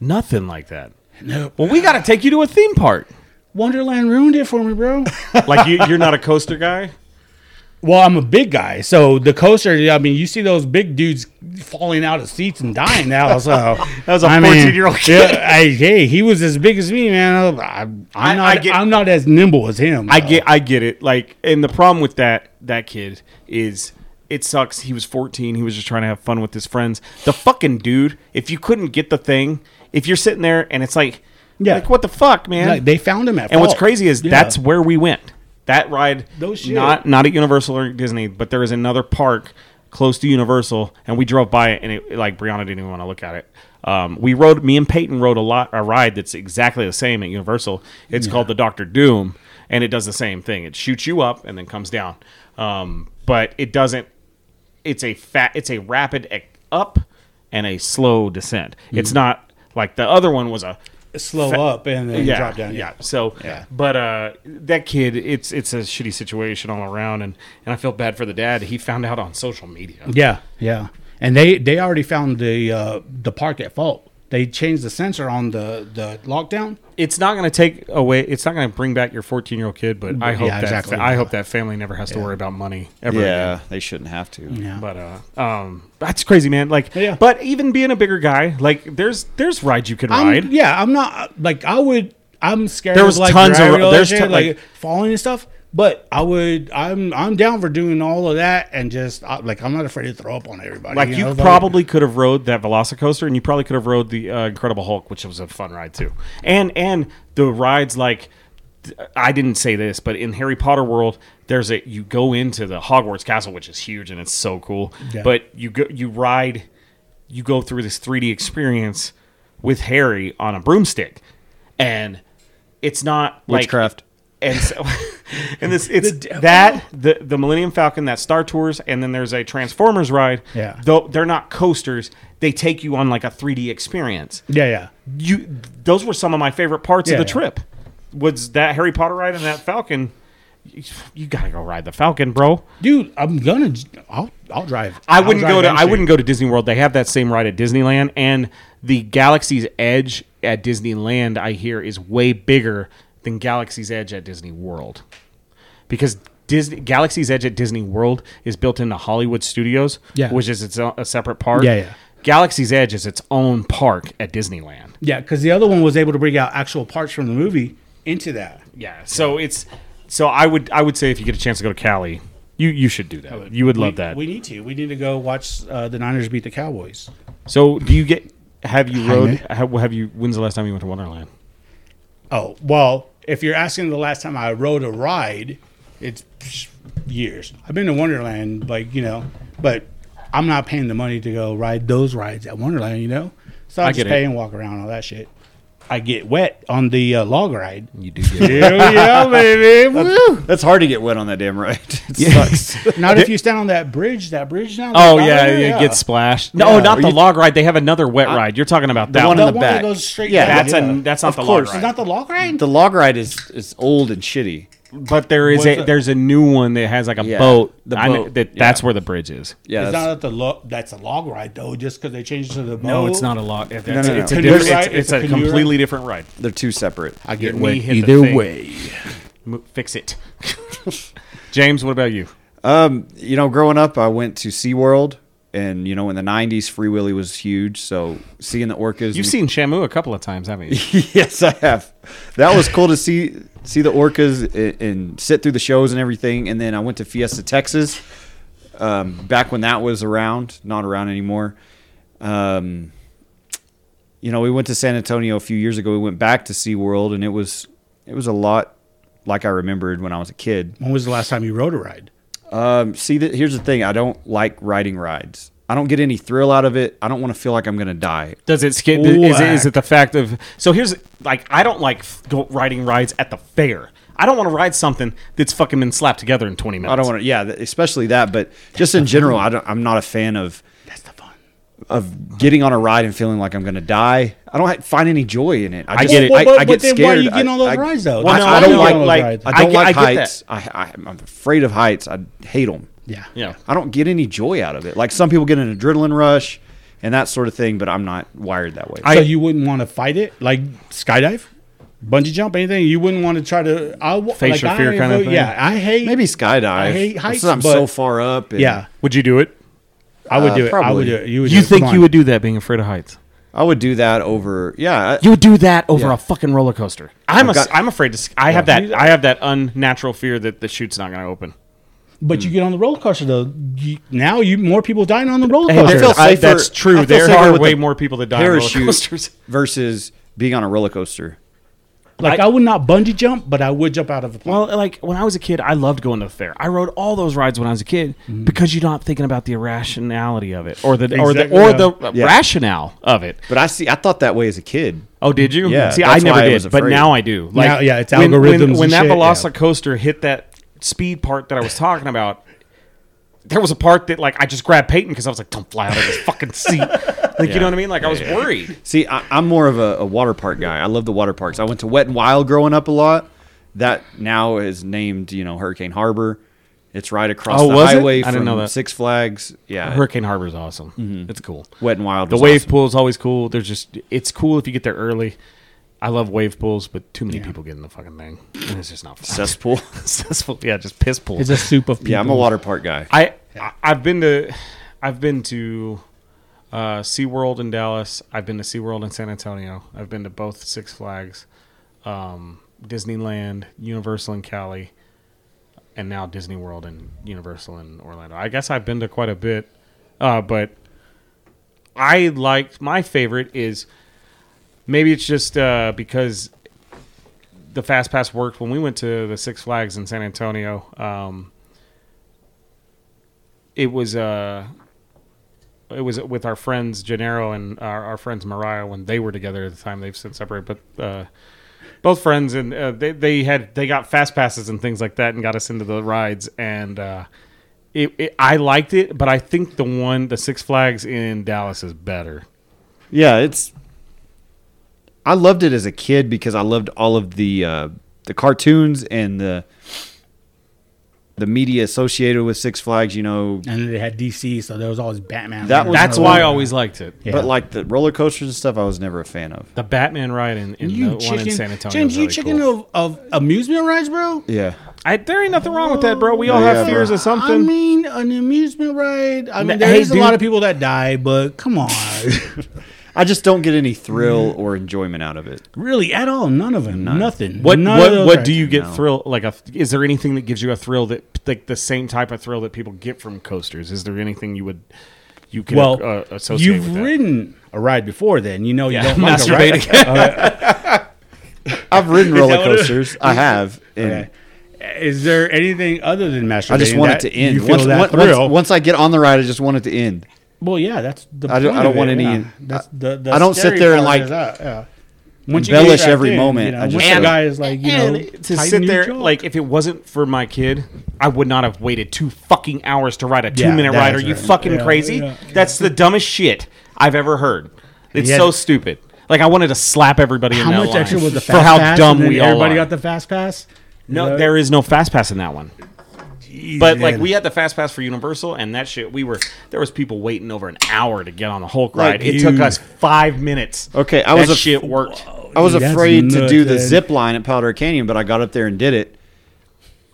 Nothing like that.
No.
Well, we got to take you to a theme park.
Wonderland ruined it for me, bro.
Like you, you're not a coaster guy.
well, I'm a big guy, so the coaster. I mean, you see those big dudes falling out of seats and dying now. So
That was a
I mean,
14-year-old kid.
Yeah, I, hey, he was as big as me, man. I, I'm
I-
not.
I get-
I'm not as nimble as him.
I get, I get it. Like, and the problem with that that kid is it sucks. He was 14. He was just trying to have fun with his friends. The fucking dude. If you couldn't get the thing, if you're sitting there and it's like,
Yeah.
like what the fuck, man?
Like, they found him at.
And what's crazy is
Yeah.
that's where we went. That ride,
shit.
not not at Universal or Disney, but there is another park close to Universal, and we drove by it, and it like Brianna didn't even want to look at it. Um, we rode, me and Peyton rode a lot a ride that's exactly the same at Universal. It's called the Doctor Doom, and it does the same thing. It shoots you up and then comes down, um, but it doesn't. It's a fat. It's a rapid up and a slow descent. It's not like the other one was a
slow
Fa-
up and then
yeah,
drop down.
Yeah. So,
Yeah.
but uh, that kid, it's it's a shitty situation all around, and and I feel bad for the dad. He found out on social media.
yeah, yeah. And they they already found the uh, the park at fault. They changed the sensor on the the lockdown.
It's not going to take away. It's not going to bring back your 14 year old kid. But I hope
Yeah,
that
exactly.
I hope that family never has to worry about money ever
yeah,
again.
they shouldn't have to.
Yeah.
But uh, um, that's crazy, man. Like,
Yeah.
but even being a bigger guy, like, there's there's rides you could
I'm,
ride.
yeah, I'm not like I would. I'm scared.
There
of,
was
like,
tons of-
gravity and all that
there's
shit,
ton-
like,
like-
falling and stuff. But I would. I'm I'm down for doing all of that and just I, like I'm not afraid to throw up on everybody.
Like you
know?
probably could have rode that Velocicoaster, and you probably could have rode the uh, Incredible Hulk, which was a fun ride too. And and the rides like I didn't say this, but in Harry Potter world, there's a you go into the Hogwarts Castle, which is huge and it's so cool.
Yeah.
But you go you ride, you go through this 3D experience with Harry on a broomstick, and it's not like
Witchcraft.
And so, and this it's that the the Millennium Falcon that Star Tours, and then there's a Transformers ride.
Yeah.
though they're not coasters, they take you on like a 3D experience.
Yeah, yeah.
You those were some of my favorite parts
Yeah,
of the
yeah.
trip. Was that Harry Potter ride and that Falcon? You, you gotta go ride the Falcon, bro.
Dude, I'm gonna. I'll I'll drive.
I wouldn't
drive
go to I wouldn't go to Disney World. They have that same ride at Disneyland, and the Galaxy's Edge at Disneyland, I hear, is way bigger than Galaxy's Edge at Disney World, because Disney Galaxy's Edge at Disney World is built into Hollywood Studios,
Yeah.
which is its own, a separate park.
Yeah, yeah.
Galaxy's Edge is its own park at Disneyland.
Yeah, because the other one was able to bring out actual parts from the movie into that.
Yeah, so it's so I would I would say if you get a chance to go to Cali, you you should do that. You would love
we,
that.
We need to. We need to go watch uh, the Niners beat the Cowboys.
so do you get? Have you rode? Have, have you? When's the last time you went to Wonderland?
Oh well, if you're asking the last time I rode a ride, it's years. I've been to Wonderland, like you know, but I'm not paying the money to go ride those rides at Wonderland. You know, so I,
I
just
get it.
pay and walk around all that shit. I get wet on the uh, log ride.
You do get
Hell yeah, baby! Woo!
That's hard to get wet on that damn ride. It sucks.
Not if you stand on that bridge. That bridge now.
Oh
that
yeah,
ladder,
it gets splashed. No,
Yeah.
not
Are
the
you-
log ride. They have another wet ride. You're talking about that
one
one.
in
The
the
one that
back.
goes straight.
Yeah,
down,
That's
yeah.
a that's not
Of
the
course.
log
Is
ride.
not the log ride?
the log ride is is old and shitty.
But there is
What's
a
the-
there's a new one that has like a
Yeah,
boat.
the
I know
boat,
that
yeah.
that's where the bridge is.
Yeah,
it's
that's,
not at the lo- that's a log ride though, just because they changed it to the boat.
No, it's not a log. It's,
no, no.
it's a
Canoe
different.
ride?
It's, it's
It's a
a
canoe
completely different ride.
they're two separate.
I get
Your
wet
knee hit the
either
thing.
way.
Mo- Fix it. James, what about you?
Um, you know, growing up, I went to SeaWorld, and you know, in the '90s, Free Willy was huge. So seeing the orcas,
You've seen Shamu a couple of times, haven't you?
yes, I have. That was cool to see see the orcas and, and sit through the shows and everything. And then I went to Fiesta, Texas, um, back when that was around, not around anymore. Um, you know, we went to San Antonio a few years ago. We went back to SeaWorld, and it was it was a lot like I remembered when I was a kid.
When was the last time you rode a ride?
Um, see, th- here's the thing: I don't like riding rides. I don't get any thrill out of it. I don't want to feel like I'm gonna die.
Does it skip? Is it, is it the fact of so? Here's like I don't like go riding rides at the fair. I don't want to ride something that's fucking been slapped together in 20 minutes.
I don't want to, yeah, especially that. But just in general, I don't, I'm not a fan of
That's the fun.
Of getting on a ride and feeling like I'm gonna die. I don't find any joy in it. I, just,
get it.
I,
But-
I
but
get
then
scared.
why are you getting
I-
on those
I-
rides, though?
Well,
I,
no,
I
I
don't like. like. I
I
don't
I
like
get that.
heights. I, I, I'm afraid of heights. I hate them.
Yeah.
Yeah.
I don't get any joy out of it. Like some people get an adrenaline rush and that sort of thing, but I'm not wired that way.
I-
so you wouldn't want to fight it, like skydive, bungee jump, anything. You wouldn't want to try to. I w-
Face
like,
your fear
I
kinda thing?
Yeah, I hate.
Maybe skydive.
I hate heights,
I'm
but-
so far up. and
Yeah,
Would you do it?
I would
Uh,
do it. I would
probably.
do it. You would.
You
do it.
think
Come
you
on.
would do that being afraid of heights?
I would do that over. Yeah, I-
You would do that over
Yeah.
a fucking roller coaster. I'm a,
I've got-
am afraid to. s- I have that. I have that unnatural fear that the chute's not going to open.
But you get on the roller coaster though. You, now you more people dying on the roller
Hey,
coaster.
I feel
I-
safer-
that's
I
true.
feel
There
safer
are
with
way
the
more people that die on roller
parachute
coasters.
versus being on a roller coaster.
Like I, would not bungee jump, but I would jump out of a plane.
Well, like when I was a kid, I loved going to the fair. I rode all those rides when I was a kid mm-hmm. because you're not thinking about the irrationality of it, or the or the or the
Yeah.
rationale of it.
But I see. I thought that way as a kid.
Oh, did you?
Yeah,
See, I never
why I
did, but now I do. Like,
Now, yeah, it's
when,
algorithms
When,
and
when that
shit, yeah.
Hit that speed part that I was talking about, there was a part that like I just grabbed Peyton because I was like, "Don't fly out of this fucking seat." Like, you know what I mean? Like, I was worried.
See, I, I'm more of a, a water park guy. I love the water parks. I went to Wet and Wild growing up a lot. That now is named, you know, Hurricane Harbor. It's right across
Oh,
the
was it?
highway
I didn't know that.
Six Flags. Yeah,
Hurricane Harbor is awesome. Mm-hmm. It's cool.
Wet and Wild.
The
was
wave
awesome.
pool is always cool. There's just it's cool if you get there early. I love wave pools, but too many people get in the fucking thing, and it's just not fun.
cesspool.
Cesspool, yeah, just piss pool.
It's a soup of people.
yeah, I'm a water park guy.
I, I I've been to I've been to uh, SeaWorld in Dallas. I've been to SeaWorld in San Antonio. I've been to both Six Flags, um, Disneyland, Universal in Cali, and now Disney World and Universal in Orlando. I guess I've been to quite a bit, uh, but I like my favorite is maybe it's just uh, because the Fast Pass worked when we went to the Six Flags in San Antonio. Um, it was uh it was with our friends Gennaro and our, our friends Mariah when they were together at the time. They've since separated, but uh, both friends and uh, they they had they got fast passes and things like that and got us into the rides and uh, it, it I liked it, but I think the one the Six Flags in Dallas is better.
Yeah, it's. I loved it as a kid because I loved all of the uh, the cartoons and the the media associated with Six Flags. You know,
And they had DC, so there was always Batman.
That was-
That's why I always liked it.
Yeah.
but like the roller coasters and stuff, I was never a fan of.
The Batman ride in, in
you
the one in San Antonio.
James,
was
you
really
chicken
cool.
of, of amusement rides, bro.
Yeah,
I, there ain't nothing wrong with that, bro. We all
Yeah,
have
bro.
fears of something.
I mean, an amusement ride. I mean,
Hey,
there is a lot of people that die, but come on,
I just don't get any thrill or enjoyment out of it.
really, at all? None of them. Nothing.
What
None of
what
those
what do you get
No.
thrill like a is there anything that gives you a thrill that like the same type of thrill that people get from coasters? Is there anything you would you can
Well,
uh, associate
You've
with that?
ridden a ride before, then you know you
Yeah,
don't like a ride.
masturbating.
I've ridden roller
what it-
coasters. I have, and
Okay. Is there anything other than masturbating?
I just want
that
it to end.
You feel
Once,
that
once,
thrill?
once, once I get on the ride, I just want it to end.
Well, yeah, that's the.
I don't-
point
I don't
of
want
it,
any-
yeah. That's the, the
I don't sit there and, like,
that, yeah. Once
embellish every
in,
moment,
You know,
I just
once
sit
the guy is like, you know,
to sit there
jaw.
like if it wasn't for my kid, I would not have waited two fucking hours to ride a two
Yeah,
minute ride. Are
is
you fucking
Yeah,
crazy?
yeah.
That's the dumbest shit I've ever heard. It's
Yeah.
so stupid. Like I wanted to slap everybody in
how
that
much
line
extra was the fast for
how
pass?
dumb
and then
we all
Everybody got the fast pass.
No,
Yeah.
there is no fast pass in that one. But like we had the fast pass for Universal, and that shit, we were there was people waiting over an hour to get on the Hulk
Like,
ride. it took us five minutes.
Okay, I
that
was a-
shit worked.
I was
Dude, that's
afraid to
nuts,
do the zip line at Palo Duro Canyon, but I got up there and did it.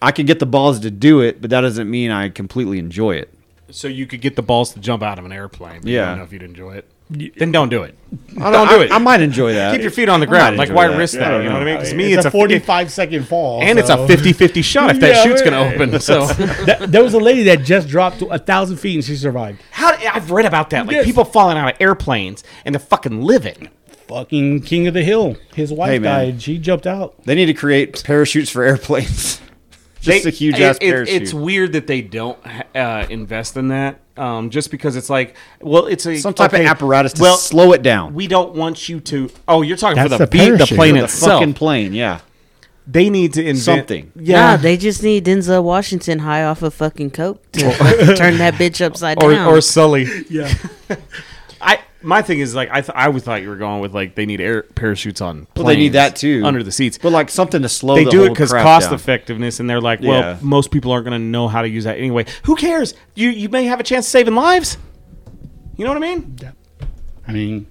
I could get the balls to do it, but that doesn't mean I completely enjoy it.
So you could get the balls to jump out of an airplane. But
Yeah.
You don't know if you'd enjoy it. Then don't do it.
I
Don't do it.
I, might enjoy that.
Keep your feet on the ground. Like why
that.
risk
I
that? You know what I mean? Because me,
it's,
it's,
a 45 second fall,
and it's a
so-
50-50 shot if that
Yeah,
chute's gonna open. So
That- there was a lady that just dropped to a thousand feet and she survived.
how I've read about that. Like
Yes.
people falling out of airplanes and they're fucking living.
Fucking king of the hill. His wife
Hey,
died. She jumped out.
They need to create parachutes for airplanes. Just
They-
a huge ass
it-
parachute.
It's weird that they don't uh, invest in that. Um, just because it's like, well, it's a
Some type
okay,
of apparatus to
well,
slow it down.
We don't want you to. Oh, you're talking for the,
the
beat, the plane
For the
itself.
fucking plane, yeah.
they need to invent
Something.
Yeah,
Nah, they just need Denzel Washington high off of fucking coke to turn that bitch upside
or
down.
or Sully.
Yeah.
I my thing is like I th- I always thought you were going with like they need air parachutes on.
Well, they need that too.
under the seats.
But like something to slow
they
the
do it because cost
down.
effectiveness, and they're like, well,
Yeah.
most people aren't going to know how to use that anyway. Who cares? You you may have a chance of saving lives. You know what I mean? Yeah.
I mean,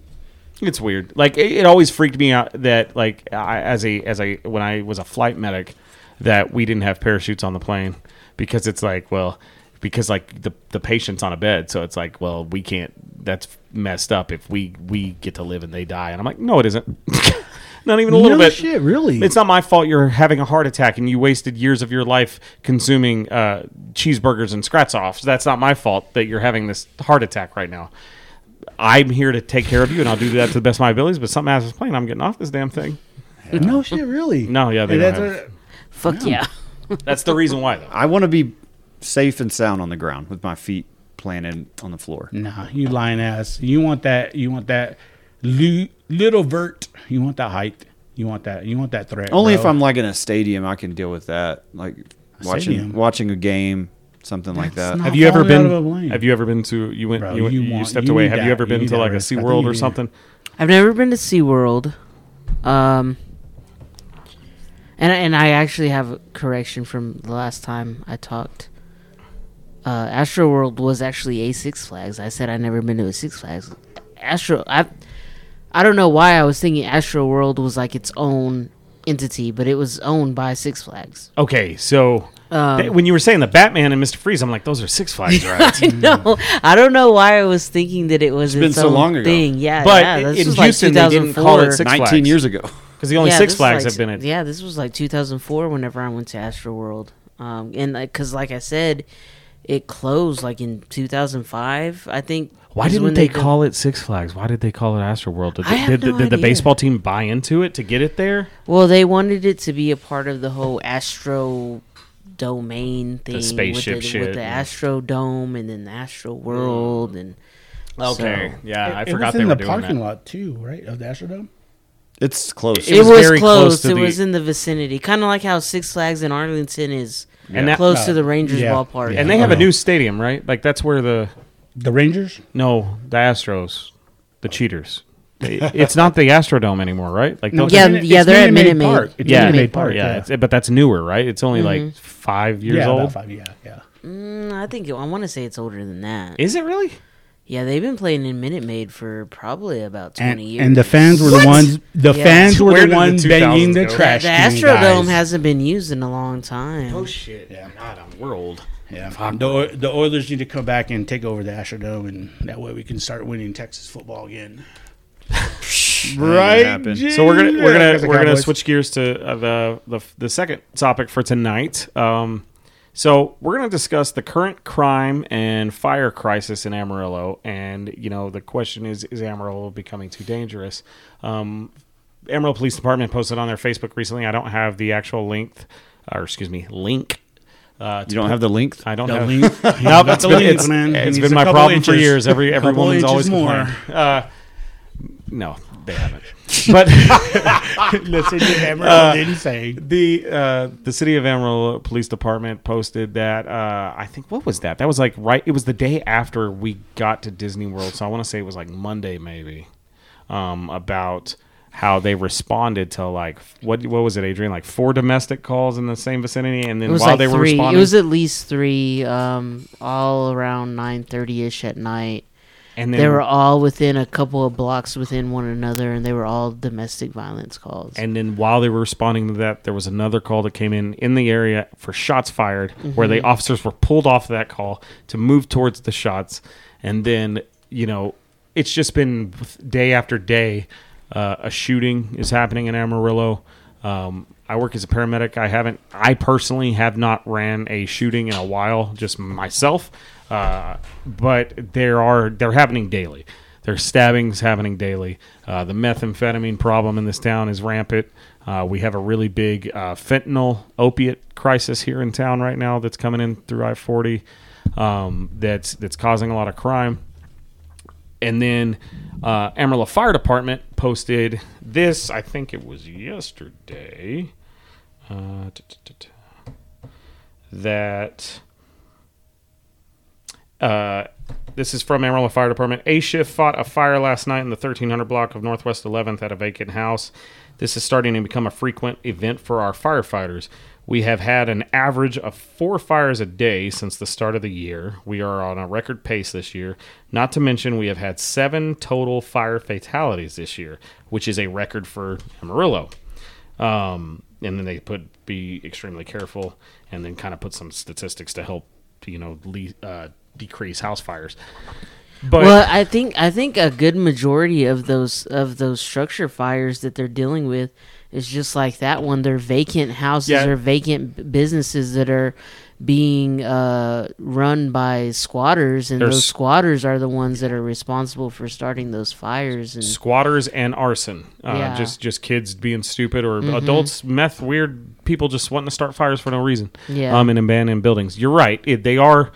It's weird. Like it, it always freaked me out that like I, as a as a when I was a flight medic that we didn't have parachutes on the plane because it's like well because like the the patient's on a bed so it's like well we can't that's messed up if we we get to live and they die and I'm like no it isn't not even a little
no
bit
shit, really.
it's not my fault you're having a heart attack and you wasted years of your life consuming uh, cheeseburgers and scratch offs. That's not my fault that you're having this heart attack right now. I'm here to take care of you and I'll do that to the best of my abilities, but something is playing, I'm getting off this damn thing.
no shit, really.
No, yeah, they
And
don't
that's
have-
Fuck yeah.
That's the reason why, though.
I want to be safe and sound on the ground with my feet planted on the floor.
Nah, you lying ass. You want that? You want that lu- little vert? You want that height? You want that? You want that threat?
Only
bro.
if I'm like in a stadium, I can deal with that. Like watching
stadium?
watching a game, something like that.
Have you ever been?
of.
Have you ever been to? You went.
Bro,
you, went,
you
you, stepped
you
away. Have
that.
you ever been
need
to like a
risk. I think
SeaWorld or something?
I've never been to SeaWorld. Um and and I actually have a correction from the last time I talked. Uh, Astro World was actually a Six Flags. I said I never been to a Six Flags. Astro, I, I don't know why I was thinking Astro World was like its own entity, but it was owned by Six Flags.
Okay, so
Um,
th- when you were saying the Batman and Mister Freeze, I'm like, those are Six Flags, right?
I know. I don't know why I was thinking that it was
been
its
so
own
long ago.
thing. Yeah,
But
yeah,
in- in
was like
Houston, they didn't call it
2004.
Six
19
Flags.
years ago.
Because the only
Yeah,
Six Flags
like-
have been at.
Yeah, this was like 2004 whenever I went to Astro World. Um, and because, like I said, it closed like in 2005. I think.
Why didn't
when
they call it Six Flags? Why did they call it Astro World? Did,
I have
did, the-
no
did the baseball team buy into it to get it there?
Well, they wanted it to be a part of the whole Astro domain thing
spaceship
with the,
shit
with the
and-
Astro Dome and then the Astro World and
Okay,
So-
yeah, I
it
forgot
was
they
in
were
the
doing
parking
that.
lot too, right? Of the Astrodome.
It's close.
It
it,
was
was,
very close
close.
to
it
the-
was in the vicinity, kind of like how Six Flags in Arlington is
And that-
close
Uh,
to the Rangers
yeah.
ballpark.
Yeah.
And they have a new stadium, right? Like that's where the
The Rangers.
no, the Astros, the cheaters. They- it's not the Astrodome anymore, right? Like
No,
those-
it's
Yeah,
Minute-
yeah,
it's
they're at
Minute
Minute
Maid
Maid.
Park. It's
yeah,
Minute Maid Park.
yeah,
Yeah,
it's- but that's newer, right? It's only
Mm-hmm.
like five years
yeah,
old.
about five. Yeah, yeah.
Mm, I think I want to say it's older than that.
Is it really?
Yeah, they've been playing in Minute Maid for probably about twenty
And,
years.
and the fans were the ones. The
Yeah.
fans were
Where
the
did the
ones banging the
go?
trash.
the
can
Astrodome hasn't been used in a long time.
Oh shit!
Yeah.
God, I'm we're old.
Yeah, the, the Oilers need to come back and take over the Astrodome, and that way we can start winning Texas football again.
Right?
So we're gonna we're gonna
'cause the
we're gonna switch gears to uh, the, the the second topic for tonight. Um, so we're gonna discuss the current crime and fire crisis in Amarillo, and you know the question is: Is Amarillo becoming too dangerous? Um, Amarillo Police Department posted on their Facebook recently. I don't have the actual length, or excuse me, link. Uh,
You don't have the link?
I don't
The
have.
link-
No,
got
it's
the
been,
link,
it's,
man. He
it's
needs
been my
couple
problem for years. Every every
Couple
woman's always
inches more.
complaining. Uh, no, they haven't. But
Listen to Hammer
Uh,
didn't say.
the uh, the city of Amarillo Police Department posted that uh, I think what was that? That was like right. It was the day after we got to Disney World, so I want to say it was like Monday maybe. Um, about how they responded to like what what was it, Adrienne? Like four domestic calls in the same vicinity, and then
It was
while
like
they were
three. It was at least three, um, all around nine thirty ish at night.
And then
They were all within a couple of blocks within one another, and they were all domestic violence calls.
And then while they were responding to that, there was another call that came in in the area for shots fired, where the officers were pulled off that call to move towards the shots. And then, you know, it's just been day after day. Uh, a shooting is happening in Amarillo. Um, I work as a paramedic. I haven't, I personally have not ran a shooting in a while, just myself. Uh, but there are, they're happening daily. There's stabbings happening daily. Uh, the methamphetamine problem in this town is rampant. Uh, we have a really big uh, fentanyl opiate crisis here in town right now that's coming in through I-40. Um, that's that's causing a lot of crime. And then uh, Amarillo Fire Department posted this. I think it was yesterday. That uh, this is from Amarillo Fire Department. A shift fought a fire last night in the 1300 block of Northwest 11th at a vacant house. This is starting to become a frequent event for our firefighters. We have had an average of four fires a day since the start of the year. We are on a record pace this year. Not to mention, we have had seven total fire fatalities this year, which is a record for Amarillo. Um, and then they put be extremely careful, and then kind of put some statistics to help, you know, le- uh, decrease house fires. But
well, I think I think a good majority of those of those structure fires that they're dealing with is just like that one. They're vacant houses
Yeah.
or vacant businesses that are being uh, run by squatters, and
There's-
those squatters are the ones that are responsible for starting those fires. And
squatters and arson, uh,
Yeah. Mm-hmm.
just just kids being stupid or adults, meth, weird people just wanting to start fires for no reason.
Yeah.
Um, in abandoned buildings. You're right. It, they are.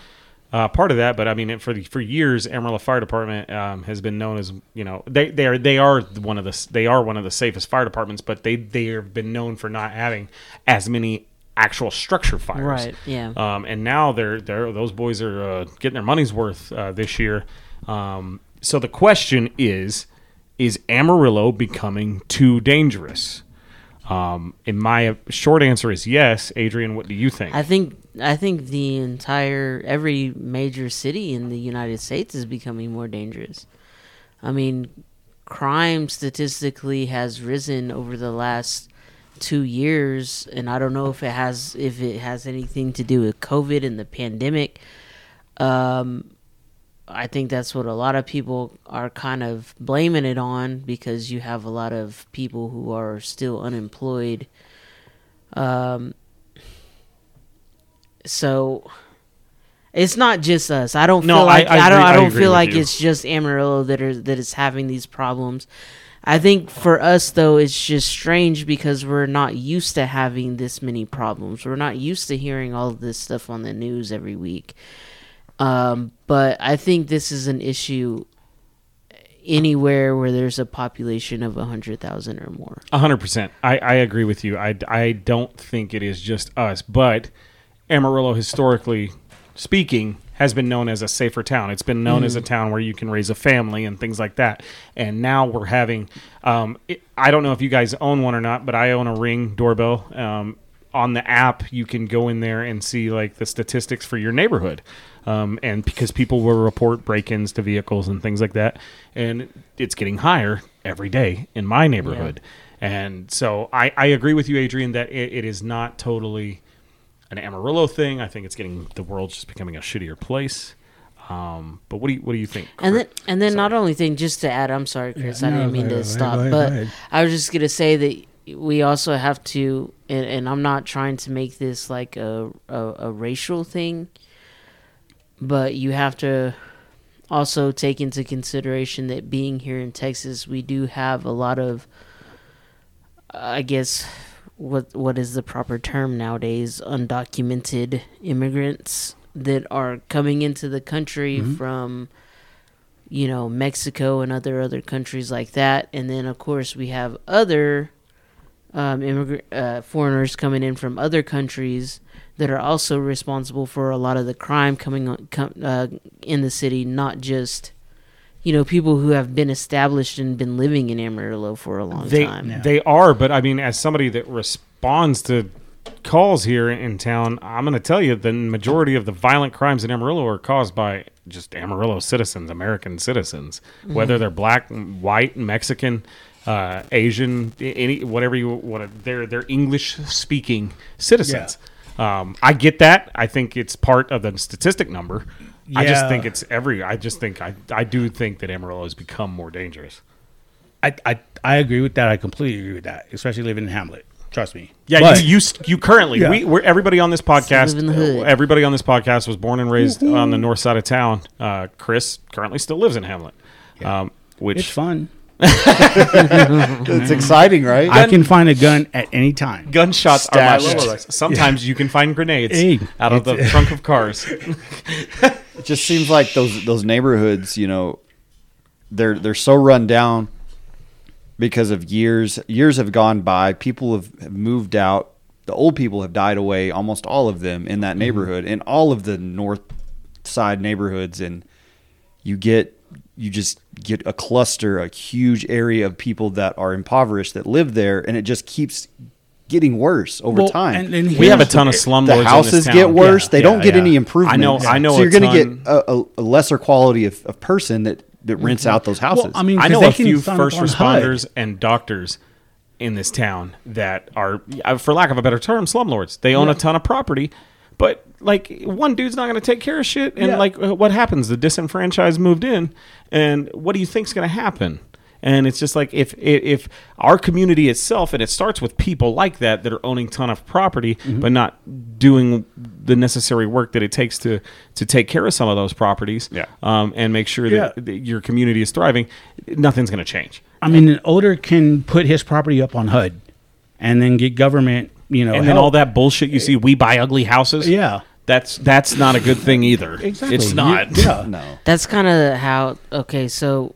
Uh, part of that, but I mean, it, for the, for years, Amarillo Fire Department um, has been known as you know they they are they are one of the they are one of the safest fire departments, but they they have been known for not having as many actual structure fires.
Right, yeah.
Um, and now they're they're those boys are uh, getting their money's worth uh, this year. Um, so the question is, is Amarillo becoming too dangerous? Um, in my short answer is yes. Adrienne, what do you think?
I think I think the entire every major city in the United States is becoming more dangerous. I mean, crime statistically has risen over the last two years, and I don't know if it has if it has anything to do with COVID and the pandemic. Um, I think that's what a lot of people are kind of blaming it on because you have a lot of people who are still unemployed. Um, so it's not just us. I don't
No,
feel like
I- I
I, don't
agree-
I don't feel like
you.
it's just Amarillo that are that is having these problems. I think for us though it's just strange because we're not used to having this many problems. We're not used to hearing all this stuff on the news every week. Um, but I think this is an issue anywhere where there's a population of 100,000 or more.
A hundred percent. I, I agree with you. I, I don't think it is just us, but Amarillo, historically speaking, has been known as a safer town. It's been known as a town where you can raise a family and things like that. And now we're having. Um, it, I don't know if you guys own one or not, but I own a Ring doorbell. Um, on the app, you can go in there and see like the statistics for your neighborhood. Um, and because people will report break-ins to vehicles and things like that, and it's getting higher every day in my neighborhood. And so I, I agree with you, Adrienne, that it, it is not totally an Amarillo thing. I think it's getting the world's just becoming a shittier place. Um, but what do you what do you think?
And then, and then,
Sorry.
not only thing, just to add, I'm sorry, Chris, I
no,
didn't mean
go
to
ahead,
stop,
go ahead,
but
go ahead.
I was just gonna say that we also have to, and, and I'm not trying to make this like a, a a racial thing, but you have to also take into consideration that being here in Texas, we do have a lot of, I guess, what what is the proper term nowadays? Undocumented immigrants that are coming into the country mm-hmm. from, you know, Mexico and other other countries like that, and then of course we have other um, immigrant uh, foreigners coming in from other countries that are also responsible for a lot of the crime coming on, com, uh, in the city, not just you know people who have been established and been living in Amarillo for a long
they
time.
Yeah.
they are, but I mean, as somebody that responds to calls here in town, I'm going to tell you the majority of the violent crimes in Amarillo are caused by just Amarillo citizens, American citizens, whether they're black, white, Mexican, uh, Asian, any whatever you want. to. They're they're English speaking citizens. Um, I get that. I think it's part of the statistic number. I just think it's every. I just think I I do think that Amarillo has become more dangerous.
I, I I agree with that. I completely agree with that, especially living in Hamlet. Trust me.
Yeah,
But-
you, you you currently
Yeah.
we we're, everybody on this podcast.
live in the hood.
Everybody on this podcast was born and raised on the north side of town. Uh, Chris currently still lives in Hamlet, um, which
it's fun.
It's mm-hmm. exciting, right?
I can find a gun at any time.
gunshots are my
Stashed.
low. Sometimes you can find grenades
Hey,
out of the trunk of cars.
It just seems like those those neighborhoods, you know, they're they're so run down because of years years have gone by. People have, have moved out. The old people have died away, almost all of them in that mm-hmm. neighborhood, in all of the north side neighborhoods, and you get you just get a cluster, a huge area of people that are impoverished that live there, and it just keeps getting worse over
Well,
time.
and- and
we have a
here's-
ton of slumlords.
the
in this
houses
town.
get worse.
Yeah,
they don't get
yeah.
any improvement.
I know- I know
So you're going to get a, a, a lesser quality of, of person that that rents out those houses.
Well, I mean,
I know a few first
on HUD.
responders and doctors in this town that are, uh, for lack of a better term, slumlords. They own a ton of property, but like one dude's not going to take care of shit. And
Yeah.
like, uh, what happens? The disenfranchised moved in, and what do you think's going to happen? And it's just like if, if our community itself, and it starts with people like that that are owning ton of property,
Mm-hmm.
but not doing the necessary work that it takes to to take care of some of those properties,
Yeah.
um, and make sure that,
Yeah.
that your community is thriving. Nothing's going to change.
I mean, an older can put his property up on HUD, and then get government. You know,
and then
help.
all that bullshit you see, we buy ugly houses.
Yeah,
that's that's not a good thing either.
exactly.
It's
You-
not.
yeah.
no.
That's kind of how. Okay, so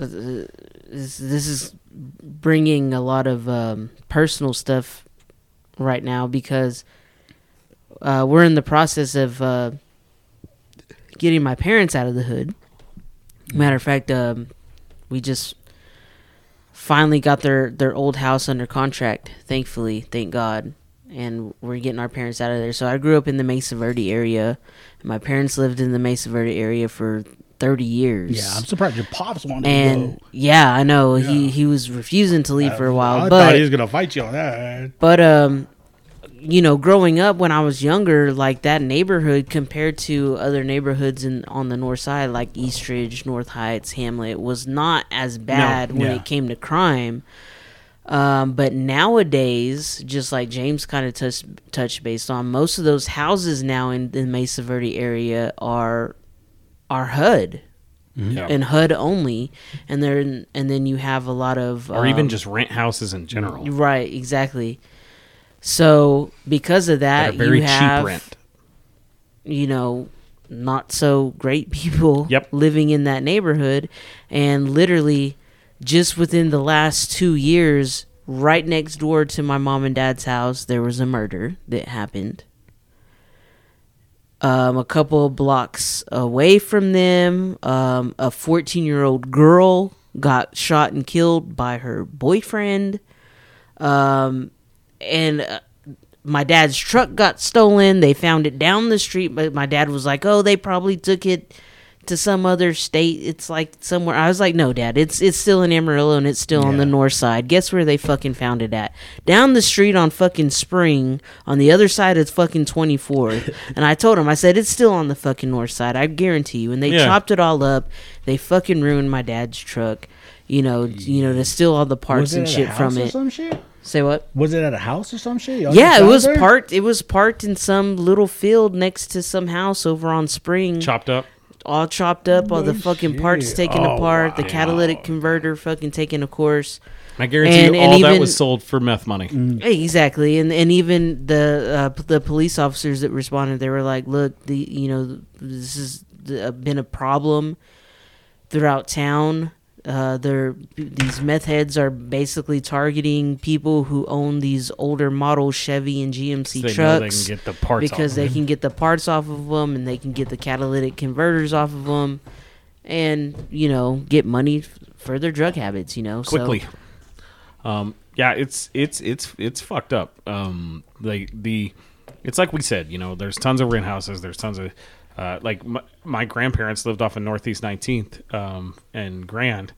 uh, this, this is bringing a lot of um, personal stuff right now because uh, we're in the process of uh, getting my parents out of the hood. Matter of fact, um, we just finally got their their old house under contract. Thankfully, thank God, and we're getting our parents out of there. So I grew up in the Mesa Verde area. And my parents lived in the Mesa Verde area for thirty years.
Yeah, I'm surprised your pops wanted to
and
go.
yeah, I know
Yeah.
he he was refusing to leave for a while,
I
but
thought he was gonna fight you on that.
but um, you know, growing up when I was younger, like that neighborhood compared to other neighborhoods in on the north side, like Eastridge, North Heights, Hamlet, was not as bad when
yeah.
it came to crime. Um, but nowadays, just like James kind of touched touched based on, most of those houses now in the Mesa Verde area are are HUD
Yeah.
and HUD only, and there and then you have a lot of
or even
um,
just rent houses in general.
Right, exactly. So because of
At
that,
very
you have
cheap rent.
you know not so great people
Yep.
living in that neighborhood, and literally just within the last two years, right next door to my mom and dad's house, there was a murder that happened. Um, a couple of blocks away from them, um, a 14 year old girl got shot and killed by her boyfriend. Um, and uh, my dad's truck got stolen. They found it down the street, but my dad was like, "Oh, they probably took it to some other state. It's like somewhere." I was like, "No, dad, it's it's still in Amarillo and it's still on the north side. Guess where they fucking found it at? Down the street on fucking Spring, on the other side of fucking 24th." and I told him, I said, "It's still on the fucking north side. I guarantee you." And they
Yeah.
chopped it all up. They fucking ruined my dad's truck. You know, you know, to steal all the parts and shit from it.
Some shit?
Say what?
Was it at a house or some shit? Y'all
Yeah, it was
there?
parked. It was parked in some little field next to some house over on Spring.
Chopped up.
all chopped up, all the
No
fucking parts taken
Oh,
apart, the
wow.
catalytic converter fucking taken, of course.
I guarantee
And-
you
and
all that was sold for meth money.
Mm.
Exactly, and and even the uh, p- the police officers that responded, they were like, "Look, the you know this has uh, been a problem throughout town. Uh, they're these meth heads are basically targeting people who own these older model Chevy and GMC trucks."
they can get the parts
because they can get the parts off of them and they can get the catalytic converters off of them and you know get money for their drug habits you know
quickly. Um, yeah, it's it's it's it's fucked up. Um, like the, it's like we said, you know, there's tons of rent houses. There's tons of, uh, like my, my grandparents lived off of Northeast 19th um, and Grand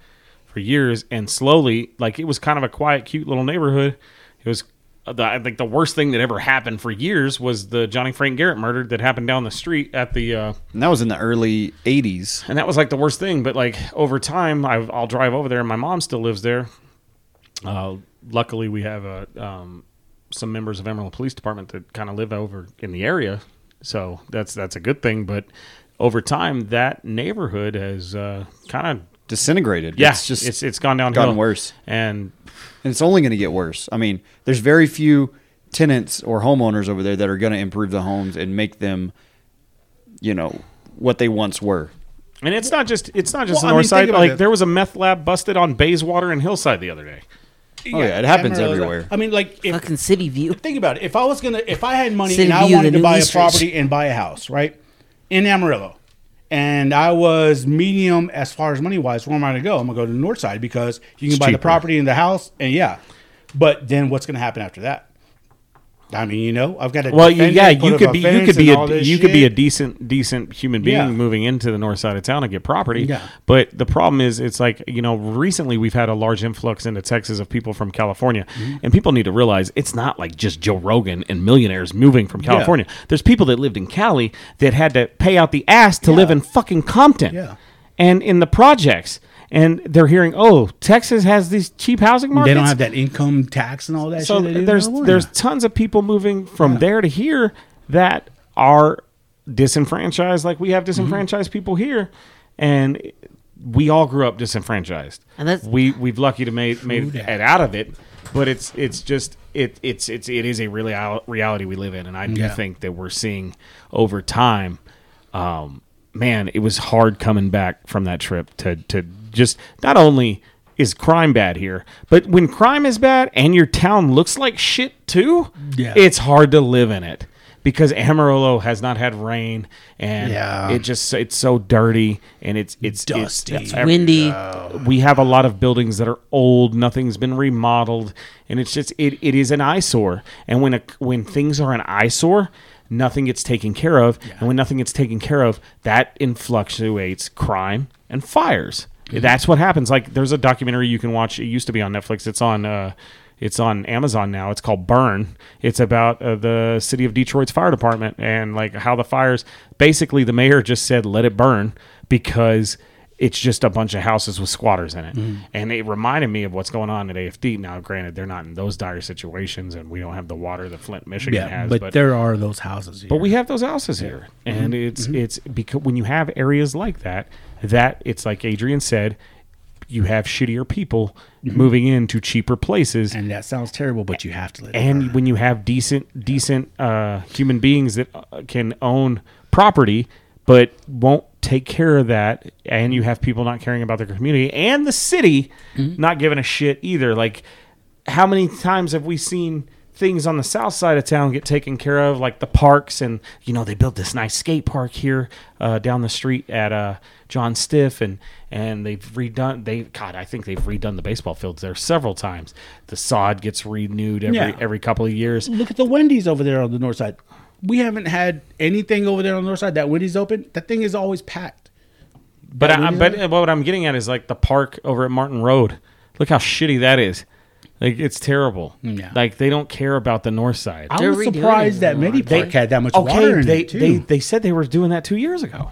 for years, and slowly, like it was kind of a quiet, cute little neighborhood. It was. uh, The, I think the worst thing that ever happened for years was the Johnny Frank Garrett murder that happened down the street at the uh,
And that was in the early 80s.
and that was like the worst thing. But like over time, i I'll drive over there, and my mom still lives there. Uh, luckily, we have uh, um, some members of Amarillo Police Department that kind of live over in the area, so that's that's a good thing. But over time, that neighborhood has uh, kind of
Disintegrated.
yeah,
It's just
it's it's gone downhill,
gotten worse.
and
And it's only going to get worse. I mean, there's very few tenants or homeowners over there that are going to improve the homes and make them, you know, what they once were.
and it's not just it's not just
Well,
the
I
north
mean,
side. Like
it.
there was a meth lab busted on Bayswater and Hillside the other day.
Oh, yeah, it happens
Amarillo's-
everywhere.
I mean, like if
fucking city view
think about it. If I was gonna, if I had money
City
and I
View,
wanted
the
to
new
buy a
Eastridge.
property and buy a house, right, in Amarillo, and I was medium as far as money wise, where am I gonna go? I'm gonna go to the north side because you can
It's
buy the
cheaper.
property and the house, and yeah. But then what's gonna happen after that? I mean, you know, I've got to.
Well, you, yeah,
it,
you could be you could be a you could be a decent decent human being
Yeah.
moving into the north side of town and get property.
Yeah.
But the problem is, it's like you know, recently we've had a large influx into Texas of people from California,
Mm-hmm.
and people need to realize it's not like just Joe Rogan and millionaires moving from California. There's people that lived in Cali that had to pay out the ass to live in fucking Compton,
Yeah.
and in the projects. And they're hearing, oh, Texas has these cheap housing markets
They don't have that income tax and all that.
so
shit they
there's there's tons of people moving from there to here that are disenfranchised like we have disenfranchised
Mm-hmm.
people here and we all grew up disenfranchised
And that's-
we we've lucky to made made it out of it but it's it's just it it's it's it is a really reality we live in and I do
Yeah.
think that we're seeing over time um man it was hard coming back from that trip to to just not only is crime bad here but when crime is bad and your town looks like shit too
Yeah.
it's hard to live in it because Amarillo has not had rain and
Yeah.
it just it's so dirty and it's it's
Dusty.
It's,
It's
windy.
we have a lot of buildings that are old nothing's been remodeled and it's just it, it is an eyesore and when a, when things are an eyesore nothing gets taken care of and when nothing gets taken care of that influctuates crime and fires that's what happens like there's a documentary you can watch it used to be on netflix it's on uh it's on Amazon now. It's called Burn. It's about uh, the city of Detroit's fire department and like how the fires. Basically, the mayor just said let it burn because it's just a bunch of houses with squatters in it. And it reminded me of what's going on at AFD. Now, granted, they're not in those dire situations, and we don't have the water that Flint, Michigan
Yeah,
has.
but,
But,
there are those houses. Here.
but we have those houses here, and it's it's because when you have areas like that, that it's like Adrienne said, you have shittier people moving into cheaper places,
and that sounds terrible, but you have to let
and when you have decent decent uh, human beings that uh, can own property but won't take care of that and you have people not caring about their community and the city not giving a shit either. Like how many times have we seen things on the south side of town get taken care of like the parks and you know they built this nice skate park here uh, down the street at uh, john stiff and and they've redone they god i think they've redone the baseball fields there several times the sod gets renewed every
Yeah.
every couple of years
Look at the Wendy's over there on the north side. We haven't had anything over there on the north side. That Wendy's open. That thing is always packed.
but
That
I,
Wendy's
but what i'm getting at is like the park over at martin road look how shitty that is like it's terrible
Yeah.
like they don't care about the north side
I
They're
was
redoing
surprised that
a
Mini
lot.
Park had that much
okay,
water in
they,
it too.
they they said they were doing that two years ago.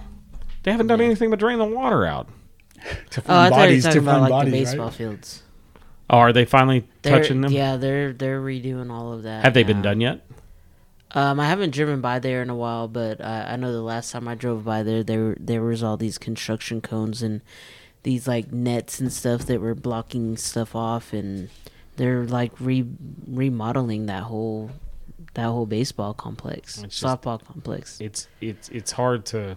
They haven't done anything but drain the water out.
To
Oh, I thought you were
bodies,
talking about
fund
like the
bodies, right?
baseball fields.
Oh, are they finally
They're,
touching them?
Yeah, they're they're redoing all of that.
Have they been
now.
done yet?
Um, I haven't driven by there in a while, but I, I know the last time I drove by there, there there was all these construction cones and these like nets and stuff that were blocking stuff off, and they're like re remodeling that whole that whole baseball complex,
It's just-
softball complex.
It's it's it's hard to,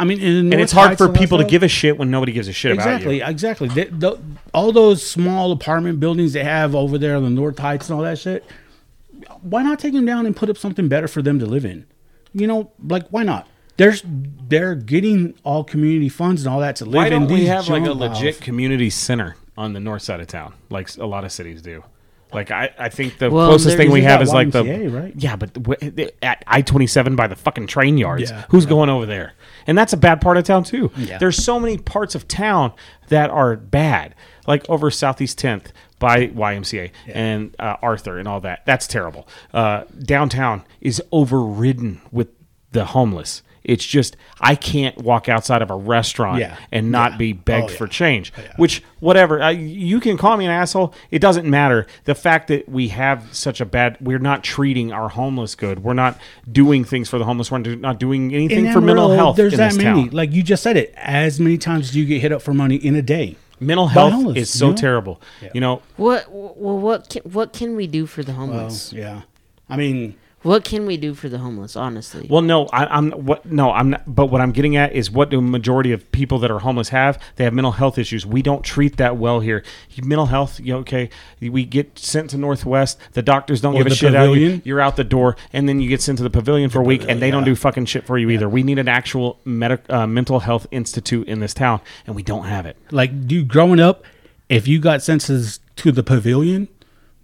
I mean, in
and it's hard for people to give a shit when nobody gives a shit
exactly,
about you.
exactly. They- tho- all those small apartment buildings they have over there on the North Heights and all that shit. Why not take them down and put up something better for them to live in? You know, like why not? There's they're getting all community funds and all that to live
Why
in.
don't we have like a legit
house-
community center on the north side of town, like a lot of cities do? Like I, I think the
Well,
closest
there-
thing we
Isn't
have
that
is like the
YMCA, right?
yeah, but w- at I twenty seven by the fucking train yards.
Yeah.
Who's going over there? And that's a bad part of town too.
Yeah.
There's so many parts of town that are bad, like over Southeast Tenth by YMCA and uh, Arthur and all that. That's terrible. Uh, downtown is overridden with the homeless. It's just I can't walk outside of a restaurant
Yeah.
and not
Yeah.
be begged
Oh,
for
yeah.
change. Oh, which whatever I, you can call me an asshole. It doesn't matter. The fact that we have such a bad, we're not treating our homeless good. We're not doing things for the homeless. We're not doing anything
In
for mental
Amarillo,
health.
There's
in
that
this
many.
town.
Like you just said it. As many times do you get hit up for money in a day?
Mental health
homeless,
is so
you know?
terrible. You know,
What well what can, what can we do for the homeless?
Yeah. I mean,
What can we do for the homeless? Honestly,
Well, no, I, I'm what? No, I'm not. But what I'm getting at is what do majority of people that are homeless have? They have mental health issues. We don't treat that well here. Mental health, you know, okay? We get sent to Northwest. The doctors don't
Or
give a
the
shit out. You, you're out the door, and then you get sent to the pavilion for a week, and they don't do fucking shit for you either. We need an actual medic, uh, mental health institute in this town, and we don't have it.
like, dude, growing up, if you got sentences to the pavilion,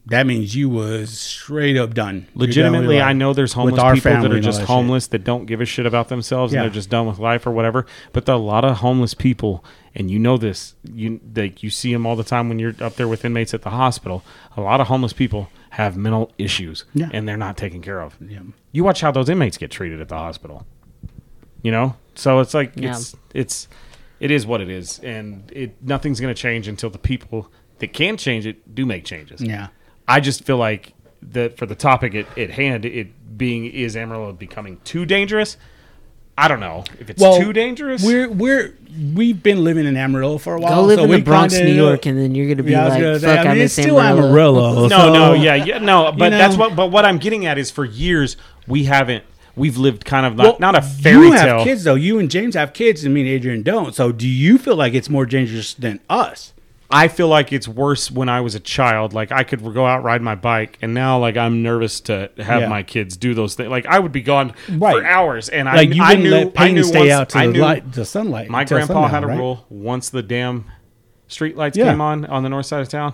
that means you was straight up done.
Legitimately,
done with
I know there's homeless
our
people
family
that are just
that shit.
homeless that don't give a shit about themselves
Yeah.
and they're just done with life or whatever. But there are a lot of homeless people, and you know this. You like you see them all the time when you're up there with inmates at the hospital. A lot of homeless people have mental issues,
Yeah.
and they're not taken care of.
Yeah.
You watch how those inmates get treated at the hospital. You know, so it's like
Yeah.
it's it's it is what it is, and it nothing's going to change until the people that can change it do make changes.
Yeah.
I just feel like that for the topic at, at hand, it being is Amarillo becoming too dangerous. I don't know if it's too dangerous.
We're we're we've been living in Amarillo for a while.
go live
so
in the Bronx,
kinda
New York, and then you're gonna be
Yeah,
like,
gonna say,
"Fuck,
I
I,
mean,
miss
it's still
Amarillo."
Amarillo.
no,
so-
no, yeah, yeah, no. But
know?
that's what. But what I'm getting at is for years we haven't. We've lived kind of not,
Well,
not a fairy
you
tale.
have kids though. You and James have kids. I mean, Adrienne don't. So, do you feel like it's more dangerous than us?
I feel like it's worse when I was a child. Like I could go out ride my bike, and now like I'm nervous to have
Yeah.
my kids do those things. Like I would be gone for hours, and
Like
I,
you
I
wouldn't
knew
let
I
pain
knew
stay
once,
out to
I
the light, the sunlight.
my grandpa had a
right?
rule: once the damn street lights
Yeah.
came on on the north side of town,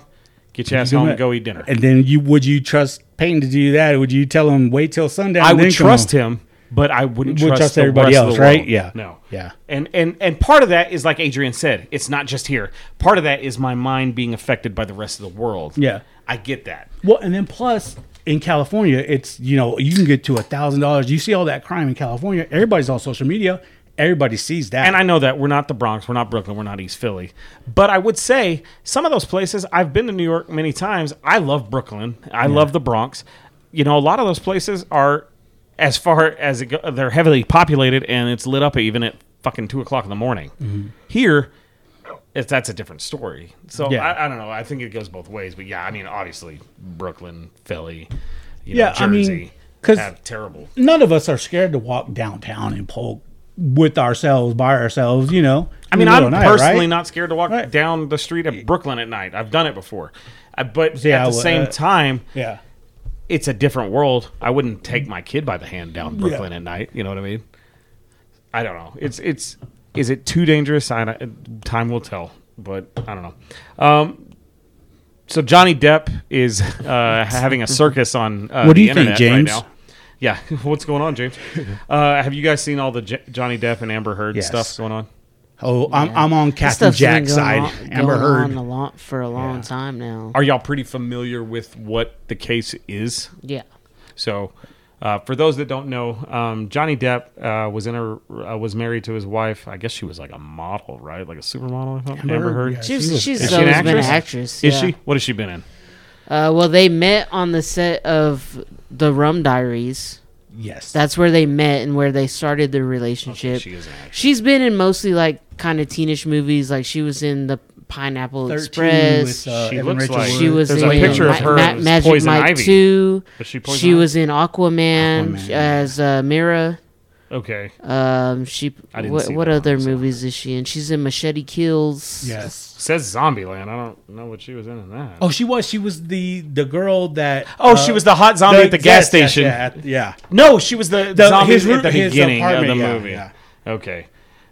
get your ass
do
home and go eat dinner.
And then you would you trust Payne to do that? Would you tell him wait till sundown?
I would trust him, but I wouldn't trust,
trust everybody else, right? Yeah.
no,
Yeah.
And and and part of that is like Adrienne said, it's not just here. Part of that is my mind being affected by the rest of the world.
Yeah.
I get that.
Well, and then plus in California, it's you know you can get to a thousand dollars. You see all that crime in California. Everybody's on social media. Everybody sees that.
And I know that we're not the Bronx, we're not Brooklyn, we're not East Philly. But I would say some of those places, I've been to New York many times. I love Brooklyn. I love the Bronx. You know, a lot of those places are, as far as it go, they're heavily populated and it's lit up even at fucking two o'clock in the morning.
Mm-hmm.
Here, it's, that's a different story. So
Yeah.
I, I don't know. I think it goes both ways. But yeah, I mean, obviously, Brooklyn, Philly, you
Yeah,
know,
I mean,
Jersey
'cause-
have terrible.
none of us are scared to walk downtown and pull with ourselves by ourselves. You know.
I mean,
in the middle
I'm
night,
personally
right?
not scared to walk
Right.
down the street of Brooklyn at night. I've done it before. Uh, but
See,
at
I
the same
uh,
time,
Yeah.
It's a different world. I wouldn't take my kid by the hand down Brooklyn at night. You know what I mean? I don't know. It's it's is it too dangerous? I time will tell. But I don't know. Um, so Johnny Depp is uh, having a circus on. Uh,
What do
the
you think, James?
Right now. Yeah, what's going on, James? Uh, have you guys seen all the J- Johnny Depp and Amber Heard
Yes.
stuff going on?
Oh, I'm, I'm on Captain Jack's side.
on-
Amber Heard.
on a lot for a long
Yeah.
time now.
Are y'all pretty familiar with what the case is?
yeah.
So, uh, for those that don't know, um, Johnny Depp uh, was in a uh, was married to his wife. I guess she was like a model, right? Like a supermodel or something. Amber, Heard.
yeah.
She's,
She was-
she's
Is she an
always been an
actress?
actress.
Is she? What has she been in?
Uh, well, they met on the set of the Rum Diaries.
Yes.
That's where they met and where they started their relationship.
She is an actress.
She's been in mostly like kind of teenish movies. Like she was in the Pineapple
13
Express.
with, uh,
She
Evan
looks
Rachel
like-
she was
There's
in
a picture of her
Ma-
as
Magic
Poison
Mike
Ivy.
2.
She
She was in Aquaman,
Aquaman.
as uh, Mera.
Okay.
Um, she.
I didn't
What,
see
what
that
other
one, so.
movies is she in? She's in Machete Kills.
Yes.
Says Zombieland. I don't know what she was in in that.
Oh, she was. She was the the girl that.
Oh,
uh,
she was the hot zombie at the gas
yes, yes,
station.
yeah, at- yeah.
No, she was the,
The-
zombie
his
at the
room- his
beginning of the
apartment, yeah,
movie.
yeah.
Okay.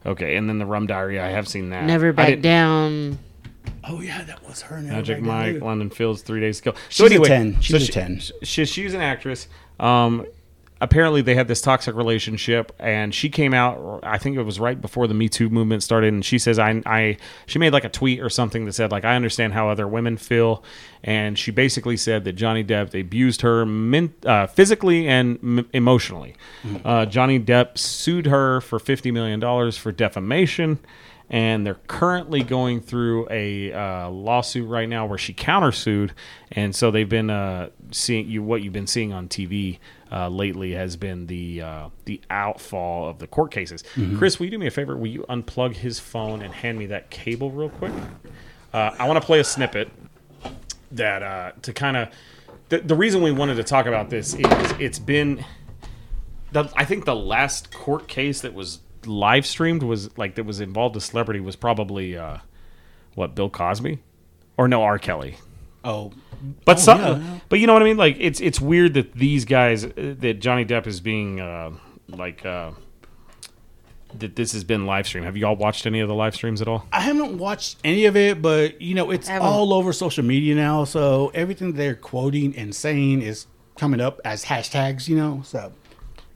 Okay, and then the Rum Diary. I have seen that.
Never
I
Back Down.
Oh yeah, that was her. Never
Magic
Back
Mike, London Fields, Three Days Ago.
She's a 10. She's a
she-
10.
She, she's an actress. Um, apparently, they had this toxic relationship, and she came out. I think it was right before the Me Too movement started, and she says, "I, I." She made like a tweet or something that said, "Like I understand how other women feel," and she basically said that Johnny Depp abused her men, uh, physically and m- emotionally. Uh, Johnny Depp sued her for fifty million dollars for defamation and they're currently going through a uh, lawsuit right now where she countersued, and so they've been uh, seeing you. What you've been seeing on TV uh, lately has been the uh, the outfall of the court cases. Chris, will you do me a favor? Will you unplug his phone and hand me that cable real quick? Uh, I want to play a snippet that uh, to kind of the, the reason we wanted to talk about this is it's been the, I think the last court case that was live streamed was like that was involved a celebrity was probably uh, what Bill Cosby or no R Kelly.
Oh,
But
Oh,
some,
yeah.
but you know what I mean. Like it's it's weird that these guys uh, that Johnny Depp is being uh, like uh, that this has been live streamed. Have you all watched any of the live streams at all?
I haven't watched any of it, but you know it's all over social media now. So everything they're quoting and saying is coming up as hashtags. You know, so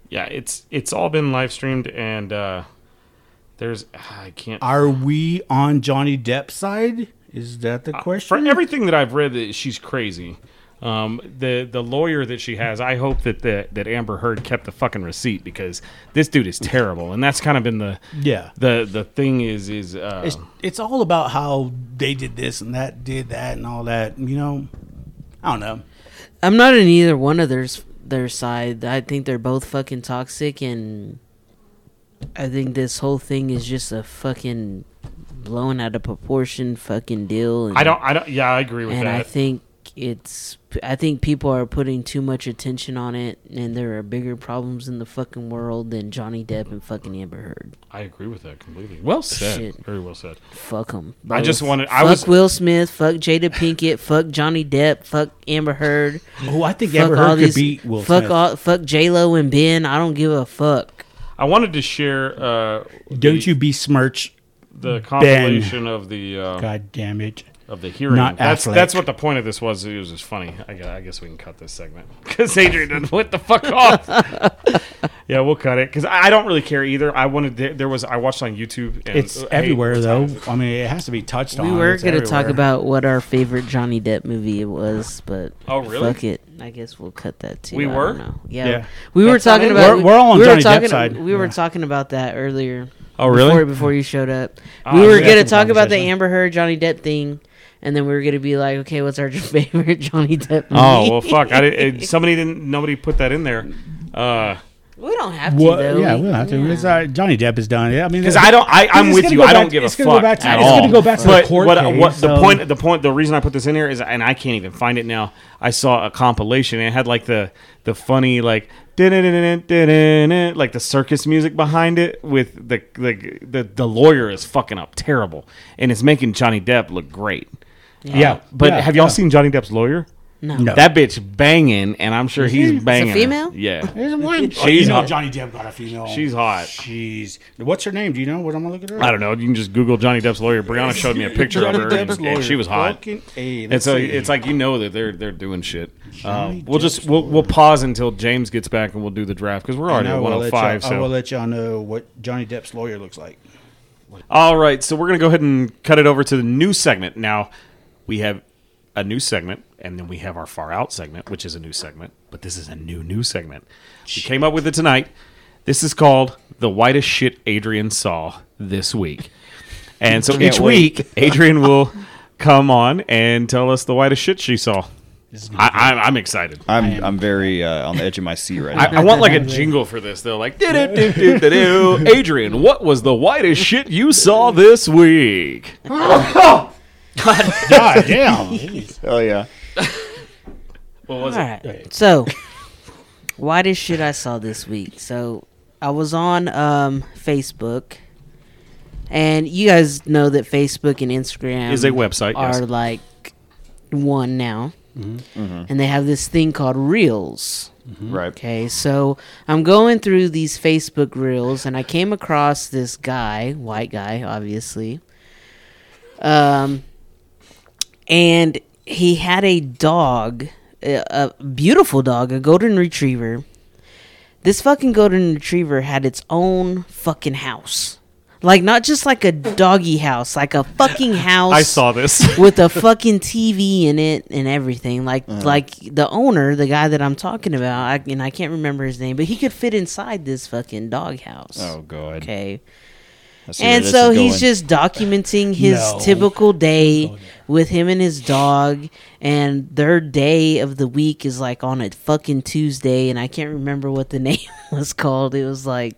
Yeah, it's it's all been live streamed and uh, there's I can't
are we on Johnny Depp's side? Is that the
For
question?
everything that I've read, that she's crazy. Um, the the lawyer that she has, I hope that the, that Amber Heard kept the fucking receipt because this dude is terrible, and that's kind of been the
yeah.
the the thing is is uh,
It's it's all about how they did this and that did that and all that. You know, I don't know.
I'm not in either one of their their side. I think they're both fucking toxic, and I think this whole thing is just a fucking blown out of proportion fucking deal. And,
I don't I don't yeah I agree with that.
and I think it's I think people are putting too much attention on it, and there are bigger problems in the fucking world than Johnny Depp and fucking Amber Heard.
I agree with that completely. Well said.
Shit.
Very well said.
Fuck them.
I just wanted-
Fuck
I was-
Will Smith. Fuck Jada Pinkett. fuck Johnny Depp. Fuck Amber Heard.
Oh, I think
fuck
Amber
all
Heard could
these.
beat Will
fuck
Smith.
all. Fuck J Lo and Ben. I don't give a fuck.
I wanted to share. Uh,
Don't
the,
you besmirch?
The compilation of the uh,
God damn it!
of the hearing?
Not
that's
Affleck.
that's what the point of this was. It was just funny. I guess, I guess we can cut this segment because Adrienne didn't what the fuck off. yeah, we'll cut it because I I don't really care either. I wanted there, there was I watched on YouTube. And,
It's
uh,
everywhere
hey,
though. I mean, it has to be touched
We
on.
We
were
gonna talk about what our favorite Johnny Depp movie it was, but
Oh, really?
Fuck it. I guess we'll cut that too.
We
I
were?
don't know. Yeah.
Yeah.
We were
That's not
talking
it?
about.
We're- we're all on
we
Johnny Depp's
talking,
side.
We were
Yeah.
talking about that earlier.
Oh really?
Before, before you showed up,
Ah,
we were
we
gonna talk about the. Amber Heard Johnny Depp thing, and then we were gonna be like, okay, what's our favorite Johnny Depp movie?
Oh well, fuck! I did, somebody didn't. Nobody put that in there. Uh,
we don't have to
What,
though.
yeah, we don't have to.
Yeah.
It's, uh, Johnny Depp is done. Yeah, I mean,
because I don't. I, I'm
it's
with you.
go
I don't give a
it's go
fuck
back to-
at
it's
all.
gonna go back to the court
what,
case,
what the point? The point. The reason I put this in here is, and I can't even find it now. I saw a compilation. And it had like the the funny like like the circus music behind it with the the the, the lawyer is fucking up terrible, and it's making Johnny Depp look great.
Yeah,
But
yeah,
have y'all
yeah.
seen Johnny Depp's lawyer?
No.
No.
That bitch banging, and I'm sure he's mm-hmm. banging. her.
female?
Yeah.
There's one.
She's
oh, you know
hot.
Johnny Depp got a female.
She's hot.
She's. What's her name? Do you know what I'm gonna look at her?
I don't know. You can just Google Johnny Depp's lawyer. Brianna showed me a picture of her, and, and she was hot.
Fucking A.
It's
Let's see.
it's like you know that they're they're doing shit. Uh,
Johnny
we'll just we'll we'll pause until James gets back and we'll do the draft because we're already
I
at
will
105.
y'all- I will let y'all know what Johnny Depp's lawyer looks like.
all right, so we're gonna go ahead and cut it over to the new segment. Now we have a new segment, and then we have our far out segment, which is a new segment. But this is a new new segment. We came up with it tonight. This is called the whitest shit Adrienne saw this week. And so each
wait.
week, Adrienne will come on and tell us the whitest shit she saw. I, I, I'm excited.
I'm I'm very uh, on the edge of my seat right now.
I want like a jingle for this though, like "Do-do-do-do-do-do." Adrienne, what was the whitest shit you saw this week?
God damn.
oh yeah.
What was
All
it?
right. So, whitest shit I saw this week. So, I was on um, Facebook, and you guys know that Facebook and Instagram
Is a website,
are
yes.
like one now,
Mm-hmm.
and they have this thing called Reels.
Right.
Okay, so I'm going through these Facebook reels and I came across this guy, white guy, obviously. Um, and he had a dog, a, a beautiful dog, a golden retriever. This fucking golden retriever had its own fucking house. Like, not just like a doggy house, like a fucking house
I saw this.
with a fucking TV in it and everything. Like uh-huh. like the owner, the guy that I'm talking about, I, and I can't remember his name, but he could fit inside this fucking doghouse.
Oh god.
Okay.
I see where
And so he's
going.
just documenting his
No.
typical day with him and his dog, and their day of the week is like on a fucking Tuesday, and I can't remember what the name was called. It was like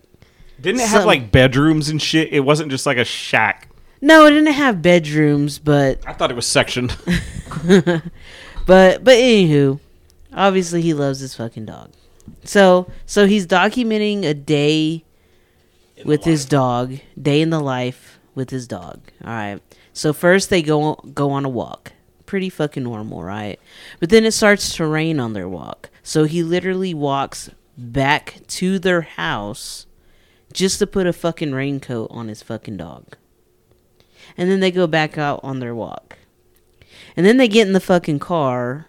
Didn't it have like bedrooms and shit? It wasn't just like a shack.
no, it didn't have bedrooms, but
I thought it was sectioned.
But but anywho, obviously he loves his fucking dog. So so he's documenting a day with his dog, day in the life with his dog. All right. So first they go go on a walk. Pretty fucking normal, right? But then it starts to rain on their walk. So he literally walks back to their house just to put a fucking raincoat on his fucking dog. And then they go back out on their walk. And then they get in the fucking car,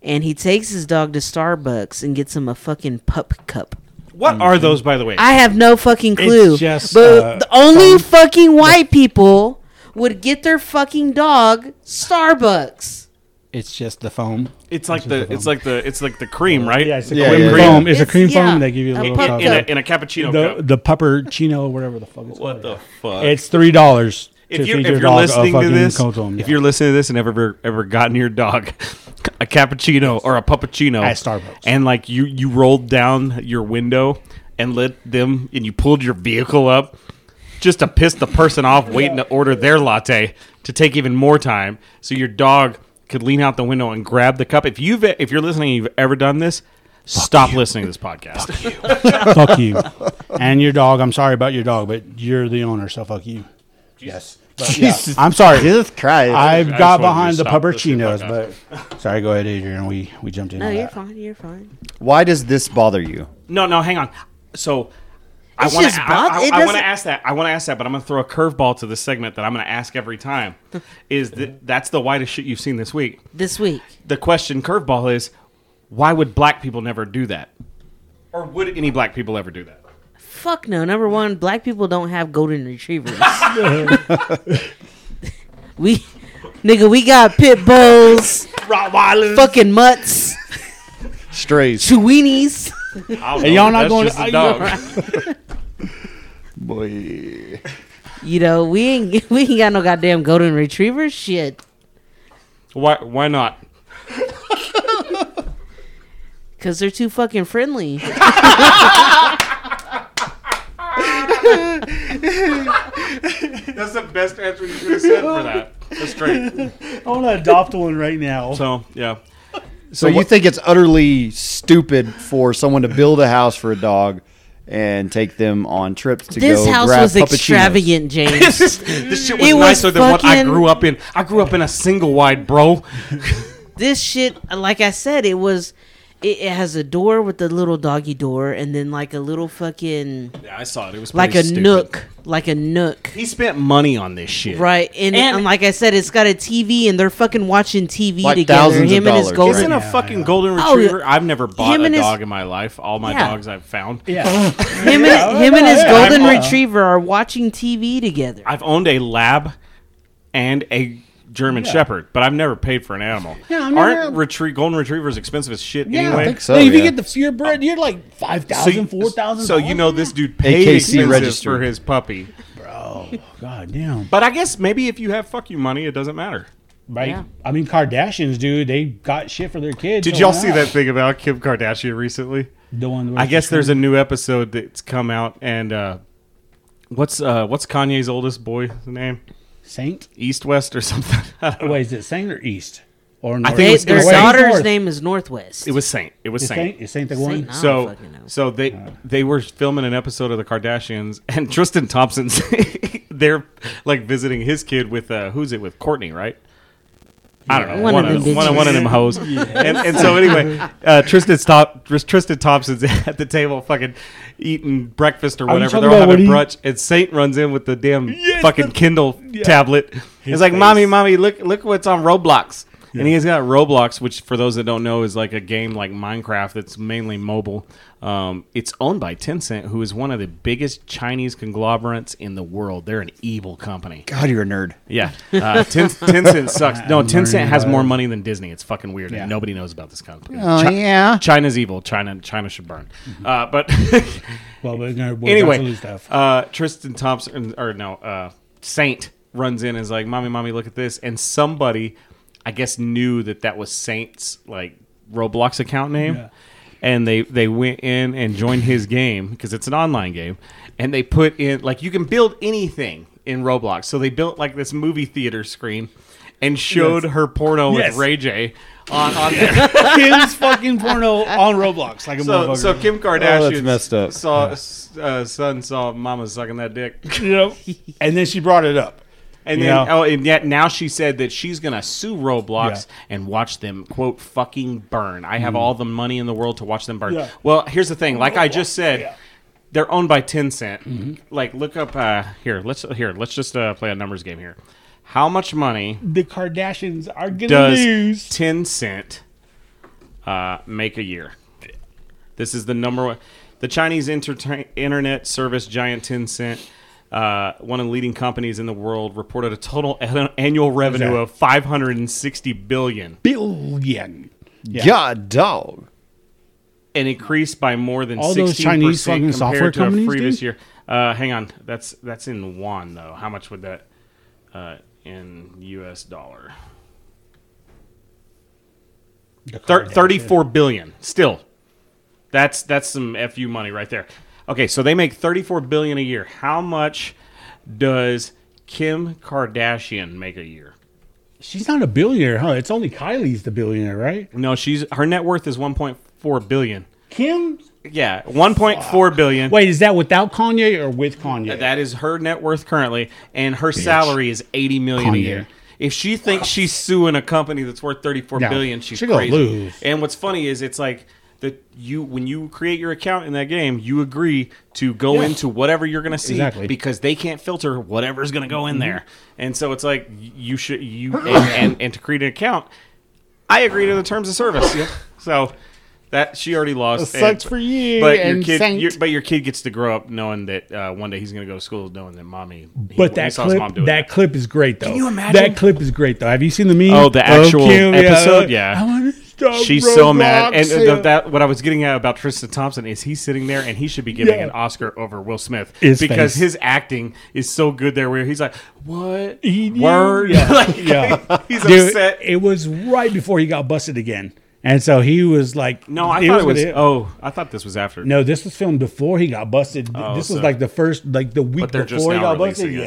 and he takes his dog to Starbucks and gets him a fucking pup cup.
what are those, by the way?
I have no fucking clue.
just,
but
uh,
the only fucking white people would get their fucking dog Starbucks.
It's just the foam.
it's like the it's like the it's like the cream, right?
Yeah, it's a
Yeah,
cream
yeah, yeah.
foam. It's, a
It's-
cream
yeah,
foam. They give you a
a
little
pup
cup.
in, a,
cup.
in a cappuccino
The
cup.
the puppercino, whatever the fuck it's
What
called.
the fuck?
It's three dollars.
if you're, if you're listening to this, if you're listening to this and ever ever gotten your dog a cappuccino or a puppuccino
At Starbucks.
and like you you rolled down your window and let them and you pulled your vehicle up just to piss the person off waiting to order their latte to take even more time, so your dog could lean out the window and grab the cup. If you've if you're listening, and you've ever done this, stop listening to this podcast.
fuck you. And your dog. I'm sorry about your dog, but you're the owner, so fuck you. Yes. But, yeah,
Jesus.
I'm sorry.
Jesus Christ.
I've
I
got
just wanted you
behind the
stop this shit
puppuccinos, but sorry. Go ahead, Adrienne. We we jumped in.
No, you're
that.
fine. You're fine.
Why does this bother you?
No, no, hang on. So I want to. I, want to ask that. I want to ask that, but I'm going to throw a curveball to the segment that I'm going to ask every time. Is that that's the whitest shit you've seen this week?
This week,
The question curveball is, why would black people never do that, or would any black people ever do that?
fuck no. Number one, black people don't have golden retrievers. we, nigga, we got pit bulls,
Rottweilers.
fucking mutts,
Strays.
chiweenies.
Hey, y'all not going to-
A dog.
Boy.
You know, we ain't we ain't got no goddamn golden retriever Shit,
why? Why not?
because they're too fucking friendly.
That's the best answer you could have said for that. That's great.
I want to adopt one right now.
So yeah.
So, you think it's utterly stupid for someone to build a house for a dog and take them on trips to
This
go
house
grab
was
puppuccinos?
extravagant, James.
this shit was
It was
nicer than what I grew up in. I grew up in a single wide, bro.
this shit, like I said, it was. It, it has a door with a little doggy door, and then like a little fucking
Yeah, I saw it. It was
like a
pretty stupid.
nook, like a nook.
He spent money on this shit.
Right, and,
And-
and like I said, it's got a TV, and they're fucking watching TV
Like
together.
thousands of
Him and his
dollars,
golden.
Isn't a
Yeah,
fucking
yeah.
golden
Oh,
retriever? I've never bought
Him
a
and his-
dog in my life. All my
Yeah.
dogs I've found.
yeah.
Him and him and his
yeah,
golden
yeah.
retriever are watching TV together.
I've owned a lab and a German
Yeah.
Shepherd, but I've never paid for an animal.
Yeah, I've
Aren't retrie- golden retrievers expensive as shit
Yeah,
anyway?
I think so.
Hey, if you
yeah.
get the purebred, you're like five
So,
thousand,
you-
four thousand.
so you know this dude paid
AKC
expensive for his puppy.
bro. God damn.
But I guess maybe if you have fuck you money, it doesn't matter.
Right?
Yeah.
I mean, Kardashians, dude, they got shit for their kids.
Did
so
y'all see that thing about Kim Kardashian recently?
The one.
I guess there's a new episode that's come out, and uh, what's uh, what's Kanye's oldest boy's name?
Saint.
East West or something. I.
Wait, is it Saint or East or
I think it
They,
was-
their
was
daughter's
North.
name is Northwest.
It was Saint. It was
Is
Saint.
Saint. Is Saint the
Saint,
one?
no. I don't
So
fucking know.
so they they were filming an episode of the Kardashians, and Tristan Thompson's they're like visiting his kid with uh, who's it with Kourtney, right? I don't know
One
one,
of
of,
them
one, of, one of them hoes, and, and so anyway, uh, Tristan stop Tristan Thompson's at the table, fucking eating breakfast or whatever. They're all having
he-
brunch, and Saint runs in with the damn fucking Kindle tablet. He's like,
face.
"Mommy, mommy, look look what's on Roblox." And he's got Roblox, which for those that don't know is like a game like Minecraft that's mainly mobile. Um, it's owned by Tencent, who is one of the biggest Chinese conglomerates in the world. They're an evil company.
God, you're a nerd.
Yeah, uh, Ten- Tencent sucks. No,
I'm
Tencent has more money than Disney. It's fucking weird,
Yeah.
and nobody knows about this company.
Oh,
Chi-
yeah.
China's evil. China, China should burn. Uh, but
Well, but no,
anyway,
stuff.
uh, Tristan Thompson or no, uh, Saint runs in and is like, "Mommy, mommy, look at this!" And somebody, I guess, knew that that was Saint's like Roblox account name,
Yeah.
and they they went in and joined his game because it's an online game, and they put in like you can build anything in Roblox. So they built like this movie theater screen. And showed
Yes.
her porno
Yes.
with Ray J on, on there.
Kim's fucking porno on Roblox, like a
So,
motherfucker.
so Kim Kardashian
messed up.
saw uh, son saw mama sucking that dick.
Yep. and then she brought it up.
And
You
then,
know?
oh, and yet now she said that she's gonna sue Roblox
Yeah.
and watch them quote fucking burn. I have all the money in the world to watch them burn.
Yeah.
Well, here's the thing. Like I just said,
Yeah.
they're owned by Tencent.
Mm-hmm.
Like, look up uh, here. Let's here. Let's just uh, play a numbers game here. How much money
The Kardashians are gonna
does
lose.
Tencent uh, make a year? This is the number one. The Chinese entertain, internet service giant Tencent, uh, one of the leading companies in the world, reported a total annual revenue of 560 billion,
Billion. Yeah.
God, dog.
an increase by more than
All
16%
those Chinese fucking
compared
software
to a
companies,
previous
dude?
year. Uh, hang on, that's that's in yuan though. How much would that uh, in U.S. dollar? Thir- 34 billion still that's that's some fu money right there okay so they make 34 billion a year how much does kim kardashian make a year
She's not a billionaire, huh? It's only Kylie's the billionaire, right?
No, she's her net worth is 1.4 billion.
Kim.
Yeah, 1.4 billion.
Wait, is that without Kanye or with Kanye?
That is her net worth currently, and her salary is 80 million a year. If she thinks she's suing a company that's worth 34
No,
billion, she's
she
crazy.
lose.
And what's funny is it's like that you when you create your account in that game, you agree to go
Yeah.
into whatever you're going to see
Exactly. Mm-hmm.
because they can't filter whatever's going to go in there. And so it's like you should you and, and, and to create an account, I agree to the terms of service. yeah. So that she already lost.
That sucks
And-
for you
But your kid, your, but your kid gets to grow up knowing that uh, one day he's going to go to school, knowing that mommy. he-
But that
saw his
clip,
mom doing
that clip is great though. Can
you imagine?
That clip is great though. Have you seen the meme?
Oh, the actual episode?
Yeah.
Yeah.
I wanna stop
She's so mad, and
Roblox.
that what I was getting at about Tristan Thompson is he's sitting there and he should be giving
Yeah.
an Oscar over Will Smith
His
because
face.
his acting is so good there. Where he's like, "What
He-
word?"
Yeah.
like,
Yeah.
he's
Dude,
upset.
It was right before he got busted again, and so he was like,
No, I thought it was.
gonna-
Oh, I thought this was after.
No, this was filmed before he got busted.
Oh,
this was like the first, like the week
But just
before he
now
got busted.
it.
Yeah,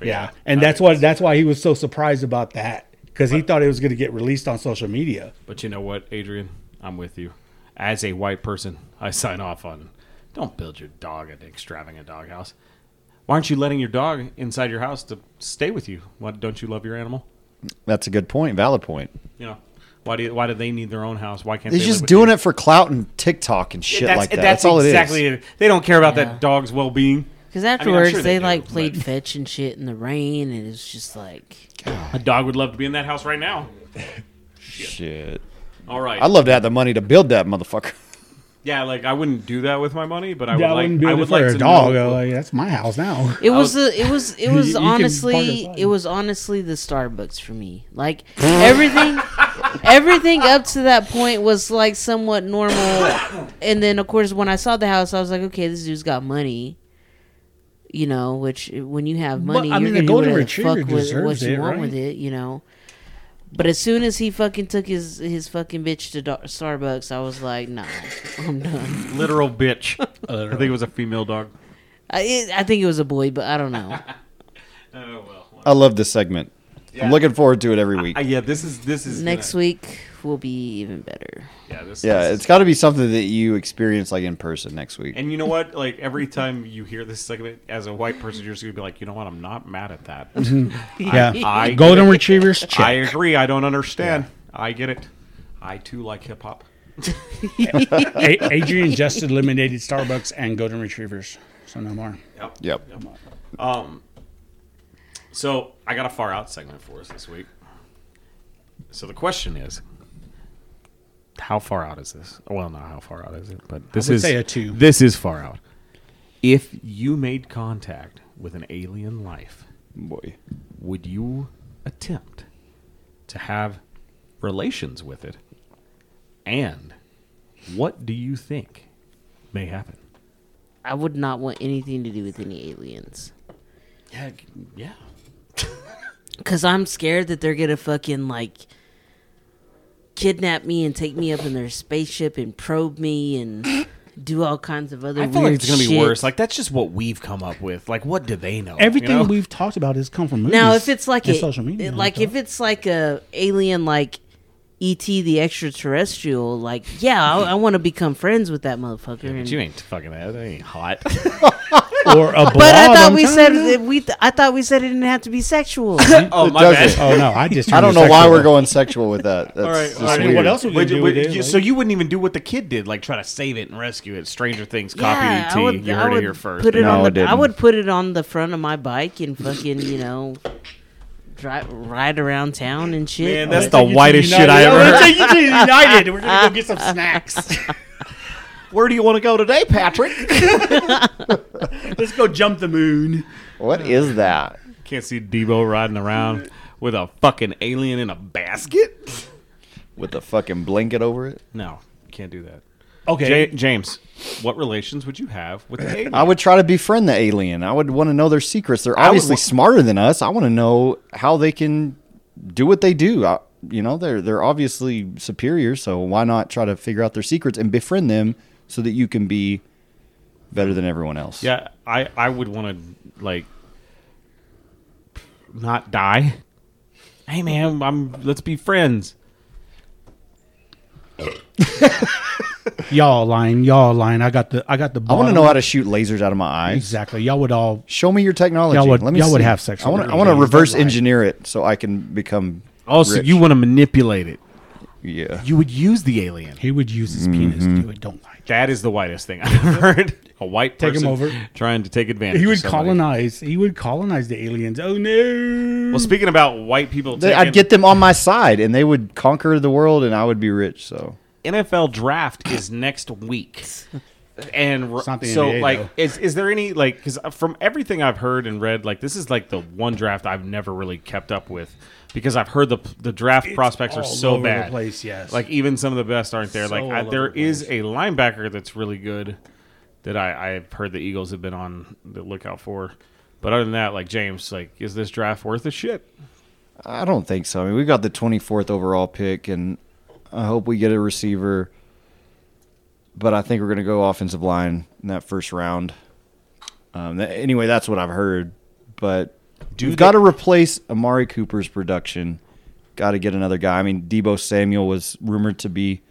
yeah,
yeah,
and that's why that's why he was so surprised about that because he thought it was going to get released on social media.
But you know what, Adrienne? I'm with you. As a white person, I sign off on don't build your dog an extravagant doghouse. Why aren't you letting your dog inside your house to stay with you? Why don't you love your animal?
That's a good point. Valid point.
You know, why do you, why do they need their own house? Why can't
They're
they
just
live with
doing
you?
it for clout and TikTok and shit
that's,
like that.
That's,
That's, all
exactly
it is.
it. They don't care about
Yeah.
that dog's well being.
Because
I mean,
afterwards,
sure
they,
they do,
like played
but-
fetch and shit in the rain, and it's just like,
A dog would love to be in that house right now.
Shit.
All right.
I'd love to have the money to build that motherfucker.
yeah, like I wouldn't do that with my money, but I
Yeah,
would
I
like.
wouldn't be
I
able
would
for
like
a
to
dog.
know-
Like, that's my house now.
it was the, it was, it was
You can
honestly, it was honestly the Starbucks for me. Like everything, everything up to that point was like somewhat normal, and then of course when I saw the house, I was like, okay, this dude's got money. You know, which when you have
But,
money,
I
you're
mean, the
gonna do
golden
whatever
retriever
fuck with what
deserves
you
it,
want
right?
with it. You know. But as soon as he fucking took his his fucking bitch to Do- Starbucks, I was like, nah, I'm done.
literal bitch. I think it was a female dog.
I, it, I think it was a boy, but I don't know.
Oh well.
I love this segment.
Yeah.
I'm looking forward to it every week.
Uh, yeah, this is this is
Next
gonna-
week will be even better.
Yeah, this.
yeah,
this is-
it's got to be something that you experience like in person next week.
And you know what? Like every time you hear this segment, as a white person, you're just gonna be like, you know what? I'm not mad at that.
Yeah,
I
golden retrievers. Check.
I agree. I don't understand. I get it. I too like hip hop.
A- Adrienne just eliminated Starbucks and golden retrievers, so no more.
Yep. Yep.
Um. So I got a far out segment for us this week. So the question is, how far out is this? Well, not how far out is it, but this
would
is
say a two.
This is far out. If you made contact with an alien life,
Boy.
would you attempt to have relations with it? And what do you think may happen?
I would not want anything to do with any aliens.
Yeah, yeah.
Cause I'm scared that they're gonna fucking like kidnap me and take me up in their spaceship and probe me and do all kinds of other
I
weird
feel like it's gonna be worse. Like that's just what we've come up with. Like what do they know?
Everything
you know?
we've talked about has come from movies.
now, if it's like a
social media, and
like
stuff.
if it's like a alien like ET the extraterrestrial, like yeah, I, I want to become friends with that motherfucker. and-
But you ain't fucking that. That ain't hot.
or a blob,
but I thought
I'm
we said
you.
that we. Th- I thought we said it didn't have to be sexual.
oh my
doesn't.
bad.
Oh no, I just.
I don't
turned
know why we're going sexual with that. That's
All right,
just
all right.
I mean, what else would
Would
you
you-
do
would
with it?
you-
Like-
so you wouldn't even do what the kid did, like try to save it and rescue it. Stranger Things copy
yeah,
ET.
Would,
you heard it here first.
Put it
No,
on
I
the, I
didn't.
would put it on the front of my bike and fucking you know, drive ride around town and shit.
Man, that's
Let's
the
take you to
whitest shit I ever
Let's
heard.
take United. We're gonna go get some snacks.
Where do you want to go today, Patrick?
Let's go jump the moon.
What is that?
Can't see Deebo riding around with a fucking alien in a basket.
With a fucking blanket over it?
No, can't do that.
Okay.
Ja- James, what relations would you have with the alien?
I would try to befriend the alien. I would want to know their secrets. They're
I would
obviously
wa-
smarter than us. I want to know how they can do what they do. I, you know, they're they're obviously superior, so why not try to figure out their secrets and befriend them so that you can be better than everyone else?
Yeah, I I would want to like not die. Hey man, I'm let's be friends.
Y'all lying, y'all lying. I got the I got the.
I want to know how to shoot lasers out of my eyes.
exactly. Y'all would all.
Show me your technology.
Y'all would-
Let me
y'all would have sex
I want to. I want to reverse engineer it so I can become.
Oh, so
rich.
you want to manipulate it?
Yeah.
You would use the alien.
He would use his penis to do it. Don't lie.
That is the whitest thing I've ever heard. A white
Take him over.
trying to take advantage.
He
of
would
somebody.
colonize. He would colonize the aliens. Oh no!
Well, speaking about white people,
They-
taking,
I'd get them on my side, and they would conquer the world, and I would be rich. So
NFL draft is next week. And r-
It's not the
so,
NBA,
like,
though.
is is there any like because uh, from everything I've heard and read, like this is like the one draft I've never really kept up with because I've heard the the draft prospects are so
over the
bad.
place, yes.
like even some of the best aren't there.
So
like I, there
the
is a linebacker that's really good that I I've heard the Eagles have been on the lookout for. But other than that, like James, like is this draft worth a shit?
I don't think so. I mean, we got the 24th overall pick, and I hope we get a receiver. But I think we're going to go offensive line in that first round. Um, that, anyway, that's what I've heard. But
Do
we've
they-
got to replace Amari Cooper's production. Got to get another guy. I mean, Deebo Samuel was rumored to be,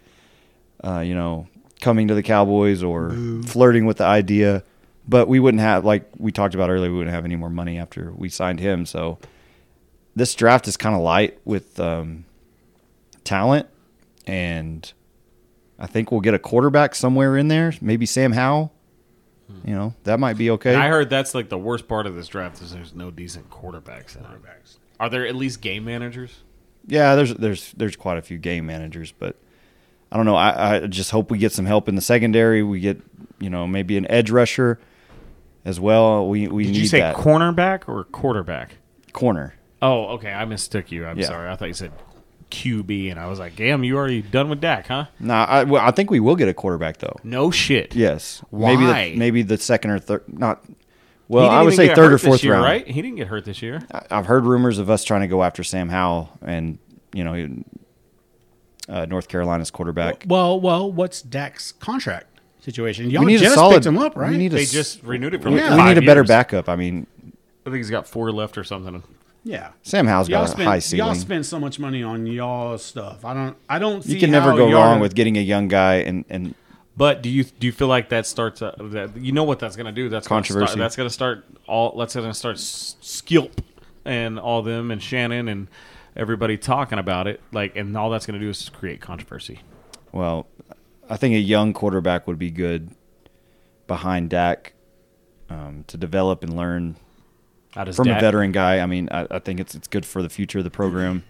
uh, you know, coming to the Cowboys or flirting with the idea. But we wouldn't have, like we talked about earlier, we wouldn't have any more money after we signed him. So this draft is kind of light with um, talent, and I think we'll get a quarterback somewhere in there. Maybe Sam Howell. You know that might be okay.
I heard that's like the worst part of this draft is there's no decent quarterbacks. In it. Are there at least game managers?
yeah, there's there's there's quite a few game managers, but I don't know. I, I just hope we get some help in the secondary. We get you know maybe an edge rusher as well. We we
Did
need
you say
that
cornerback or quarterback?
corner.
Oh, okay. I mistook you. I'm
Yeah.
sorry. I thought you said QB, and I was like, damn, you already done with Dak, huh?
Nah, I, well, I think we will get a quarterback though.
No shit.
Yes, maybe
Why?
the, maybe the second or third. Not well, I would say third or fourth
year,
round.
right? He didn't get hurt this year.
I- I've heard rumors of us trying to go after Sam Howell and you know uh, North Carolina's quarterback.
well, well, what's Dak's contract situation? Y'all
we need
just
a solid.
picked him up, right?
We need a,
They
s-
just renewed it for
we,
like
Yeah.
we need a better
years.
backup. I mean,
I think he's got four left or something.
Yeah.
Sam Howell's
Y'all
got a high
spend, y'all spend so much money on y'all stuff. I don't. I don't see.
You can never go wrong with getting a young guy and and
But do you do you feel like that starts uh, that you know what that's going to do? That's gonna
Controversy.
Start, that's going to start all. That's going to start S- Skip and all them and Shannon and everybody talking about it. Like, and all that's going to do is create controversy.
well, I think a young quarterback would be good behind Dak um, to develop and learn
How does
from a veteran guy. I mean, I, I think it's it's good for the future of the program,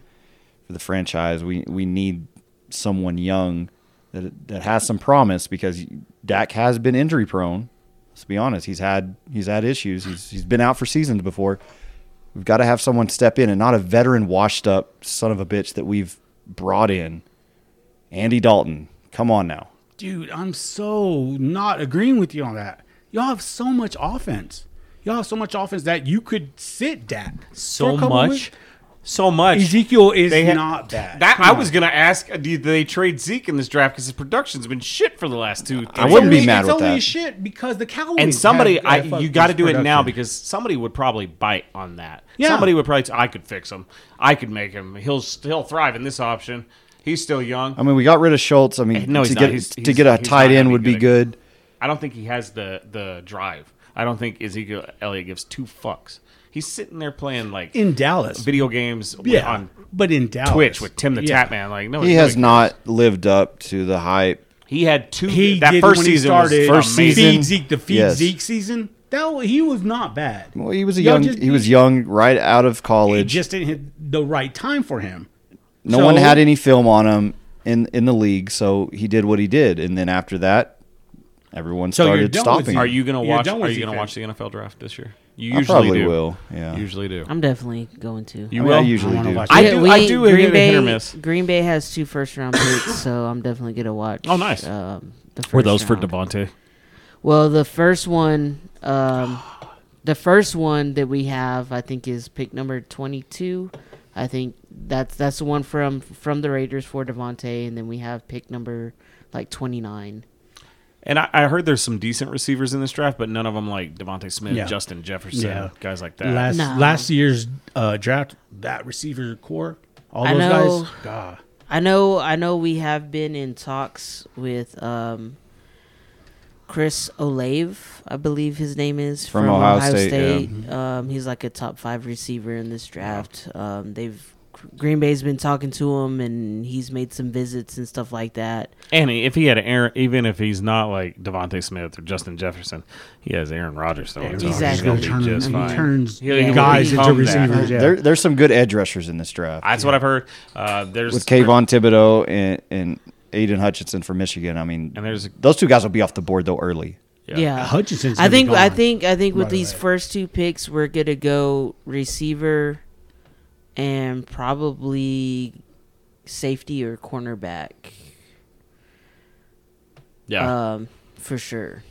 for the franchise. We we need someone young that that has some promise because Dak has been injury prone. Let's be honest; he's had he's had issues. He's he's been out for seasons before. We've got to have someone step in and not a veteran, washed up son of a bitch that we've brought in. Andy Dalton, come on now.
dude. I'm so not agreeing with you on that. Y'all have so much offense. Y'all have so much offense that you could sit Dak for
so
a
much,
weeks.
so much.
Ezekiel is
They ha-
not bad.
That
Come
I
on.
was gonna ask. uh, Did they trade Zeke in this draft because his production's been shit for the last two?
I wouldn't be
Only-
mad
it's
with
only
that.
shit because the Cowboys
and somebody,
have-
I
have
you got to
his
do it now because somebody would probably bite on that.
Yeah.
Somebody would probably. I could fix him. I could make him. He'll he'll thrive in this option. He's still young.
I mean, we got rid of Schultz. I mean,
No, he's
to
not.
get
He's-
to
he's-
get a
he's
tight end would be
good.
good.
I don't think he has the the drive. I don't think Ezekiel Elliott gives two fucks. He's sitting there playing like
in Dallas.
video games
yeah,
on
but in Dallas,
Twitch with Tim the
Yeah.
Tatman. Like no,
He
nobody
has
cares.
not lived up to the hype.
He had two.
He
that first season
started
was
First
um,
season-
feed Zeke the feed
Yes.
Zeke season. That wa- he was not bad.
Well, he was a
Y'all
young.
just-
he was young, right out of
It
college.
just didn't hit the right time for him.
no
So-
one had any film on him in in the league, so he did what he did, and then after that, everyone
So you're
started
done with
stopping.
Are you gonna
You're
watch?
done
Are you gonna watch the NFL draft this year? You
I
usually
probably
do.
will. Yeah.
Usually do.
I'm definitely going to.
You
I mean,
will.
I usually
I wanna
do.
watch
I
Yeah,
do.
we-
I do
Green Bay,
hit or miss.
Green Bay has two first round picks, so I'm definitely gonna watch.
Oh, nice.
Um, the first
Were those for
round.
Davante?
Well, the first one, um, the first one that we have, I think, is pick number twenty-two. I think that's that's the one from from the Raiders for Davante, and then we have pick number like twenty-nine.
And I, I heard there's some decent receivers in this draft, but none of them like DeVonta Smith,
Yeah.
Justin Jefferson,
Yeah.
guys like that.
last
No.
last year's uh, draft, that receiver core, all
I
those
know.
guys. God,
I know I know we have been in talks with um Chris Olave, I believe his name is
From Ohio State, yeah.
Um, he's like a top five receiver in this draft. Um, they've Green Bay's been talking to him, and he's made some visits and stuff like that.
And if he had Aaron, even if he's not like DeVonta Smith or Justin Jefferson, he has Aaron Rodgers throwing. to him. He's gonna
He
be
turns,
just
he
fine.
turns
He'll- he'll
guys into receivers. Yeah.
There, there's some good edge rushers in this draft.
That's what I've heard. Uh, there's
with Kayvon Thibodeaux and, and Aidan Hutchinson from Michigan. I mean,
And there's-
those two guys will be off the board though early.
Yeah,
Hutchinson's
I
gonna
think I think I think with
right
these
away.
first two picks, we're gonna go receiver and probably safety or cornerback.
yeah.
Um, for sure.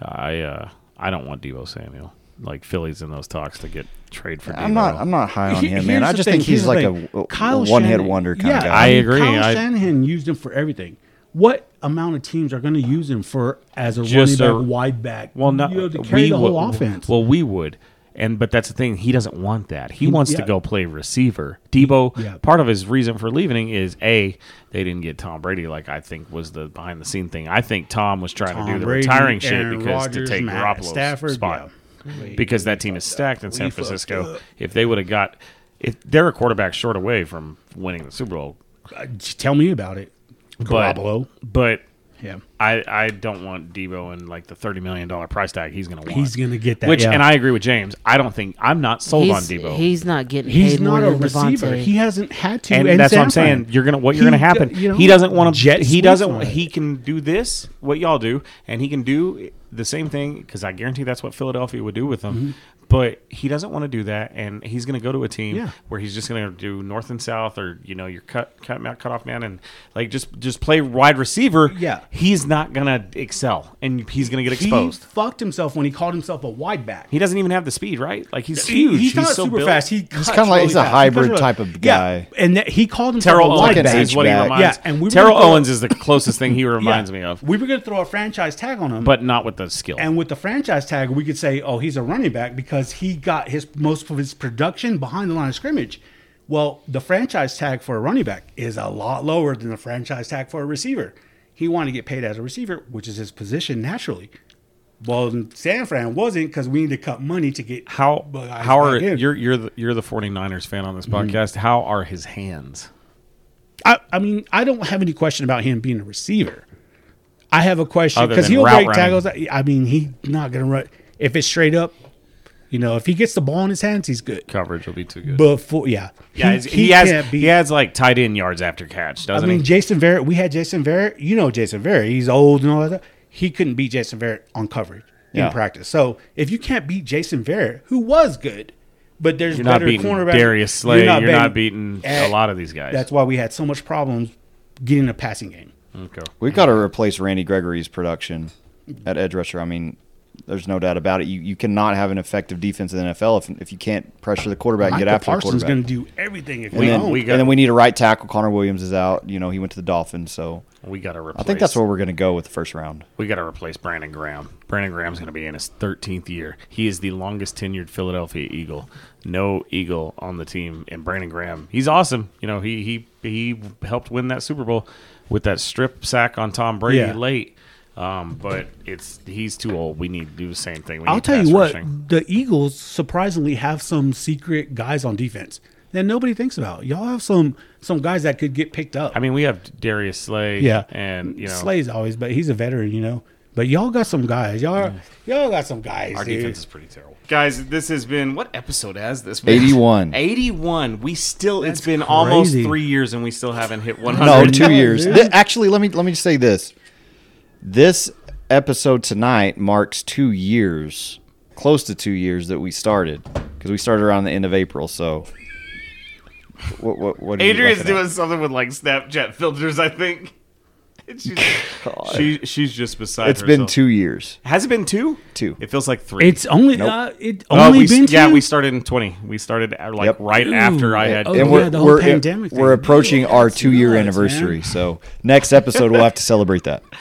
I uh, I don't want Deebo Samuel. Like Philly's in those talks to get trade for. Deebo.
I'm not. I'm not high on
He-
him, man. I
the
just
thing,
think he's
here's
like
the
a, a one hit wonder kind
yeah,
of guy.
I agree.
Kyle
I-
Shanahan used him for everything. What amount of teams are going to use him for as a
Just
running
a-
wide back?
Well, no,
you know, to carry
we
the whole
would,
offense.
Well, we would, and but that's the thing. He doesn't want that. He wants to go play receiver. Deebo.
Yeah.
Part of his reason for leaving is a they didn't get Tom Brady. Like I think was the behind the scene thing. I think Tom was trying to do the
Brady,
retiring shit because
Rodgers,
to take
Matt
Garoppolo's
Stafford,
spot.
yeah.
Because that team is stacked in San Francisco. If they would have got, if they're a quarterback short away from winning the Super Bowl,
Uh, tell me about it.
but
Garoppolo.
but
Yeah.
I, I don't want Deebo and like the thirty million dollar price tag he's going to want.
He's gonna get that,
Which
yeah.
and I agree with James. I don't think I'm not sold on Deebo.
he's not getting
He's
paid more
not a
than
receiver.
Davante.
He hasn't had to.
and
in
that's what I'm saying. You're gonna what you're
He
gonna
d-
happen.
you know,
he doesn't want to.
jet
He doesn't.
on.
He can do this what y'all do, and he can do the same thing because I guarantee that's what Philadelphia would do with him. Mm-hmm. But he doesn't want to do that, and he's going to go to a team.
Yeah.
where he's just going to do north and south, or you know, your cut cut ma- cut off man, and like just just play wide receiver.
Yeah.
he's not going to excel, and he's going to get
He
exposed.
fucked himself when he called himself a wide back.
He doesn't even have the speed, right? Like he's
He-
huge.
he's, not
so
super
built.
fast. He he's
kinda like- he's a hybrid type of guy.
Yeah, and that, he called himself
Terrell
a wide
Owens
back.
is what he reminds.
Yeah, and we
Terrell
throw-
Owens is the closest thing he reminds
Yeah.
me of,
We were going to throw a franchise tag on him,
but not with the skill.
and with the franchise tag, we could say, "Oh, he's a running back because he got his most of his production behind the line of scrimmage." Well, the franchise tag for a running back is a lot lower than the franchise tag for a receiver. He wanted to get paid as a receiver, which is his position naturally. Well, San Fran wasn't because we need to cut money to get
how how are
in.
you're you're the you're the 49ers fan on this
Mm-hmm.
podcast? How are his hands?
I, I mean, I don't have any question about him being a receiver. I have a question because he'll break tackles. I mean, he's not going to run. If it's straight up, you know, if he gets the ball in his hands, he's good.
Coverage will be too good.
But for yeah,
yeah,
he,
he's- he, has
can't be-
he has like tight end yards after catch, doesn't he?
I mean,
he?
Jason Verrett. We had Jason Verrett. You know, Jason Verrett. He's old and all that. He couldn't beat Jason Verrett on coverage
Yeah.
in practice. So if you can't beat Jason Verrett, who was good, but there's
You're not
better
beating
cornerback.
Darius Slay. You're not, beating a lot of these guys.
That's why we had so much problems getting a passing game.
okay.
We've got to replace Randy Gregory's production at edge rusher. I mean, there's no doubt about it. You you cannot have an effective defense in the NFL if, if you can't pressure the quarterback and
Michael
get after
Parsons
the
going
quarterback.
to do everything if
and,
we
then,
don't.
we got-
and then we need a right tackle. Connor Williams is out. You know, he went to the Dolphins. So
We got to replace.
I think that's where we're going to go with the first round.
we got to replace Brandon Graham. Brandon Graham's going to be in his 13th year. He is the longest tenured Philadelphia Eagle. No Eagle on the team, and Brandon Graham, he's awesome. You know, he he he helped win that Super Bowl with that strip sack on Tom Brady
Yeah.
late. Um, but it's he's too old. We need to do the same thing. We
I'll tell you what,
rushing.
the Eagles surprisingly have some secret guys on defense that nobody thinks about. Y'all have some some guys that could get picked up.
I mean, we have Darius Slay.
yeah,
and you know,
Slay's always, but he's a veteran, you know. But y'all got some guys. Y'all y'all got some guys.
Our
dude.
defense is pretty terrible. Guys, this has been what episode has this been?
81.
81. We still it's
That's
been almost 3 years and we still haven't hit 100.
No, two years. Th- actually, let me let me just say this. This episode tonight marks two years, close to two years that we started because we started around the end of April. So, what what what? are you
Adrienne's
looking at?
doing something with like Snapchat filters, I think. She's, she, she's just beside
It's been
herself.
two years.
Has it been two?
Two.
It feels like three.
It's only
Nope.
uh, it
Oh,
only
we,
been
yeah,
two?
we started in 20. We started uh, like
Yep.
right after I had.
Oh,
and
yeah,
we're
the whole
we're,
pandemic
we're
thing.
approaching
Dude,
our
that's
two year
nuts,
anniversary.
man.
So next episode we'll have to celebrate that.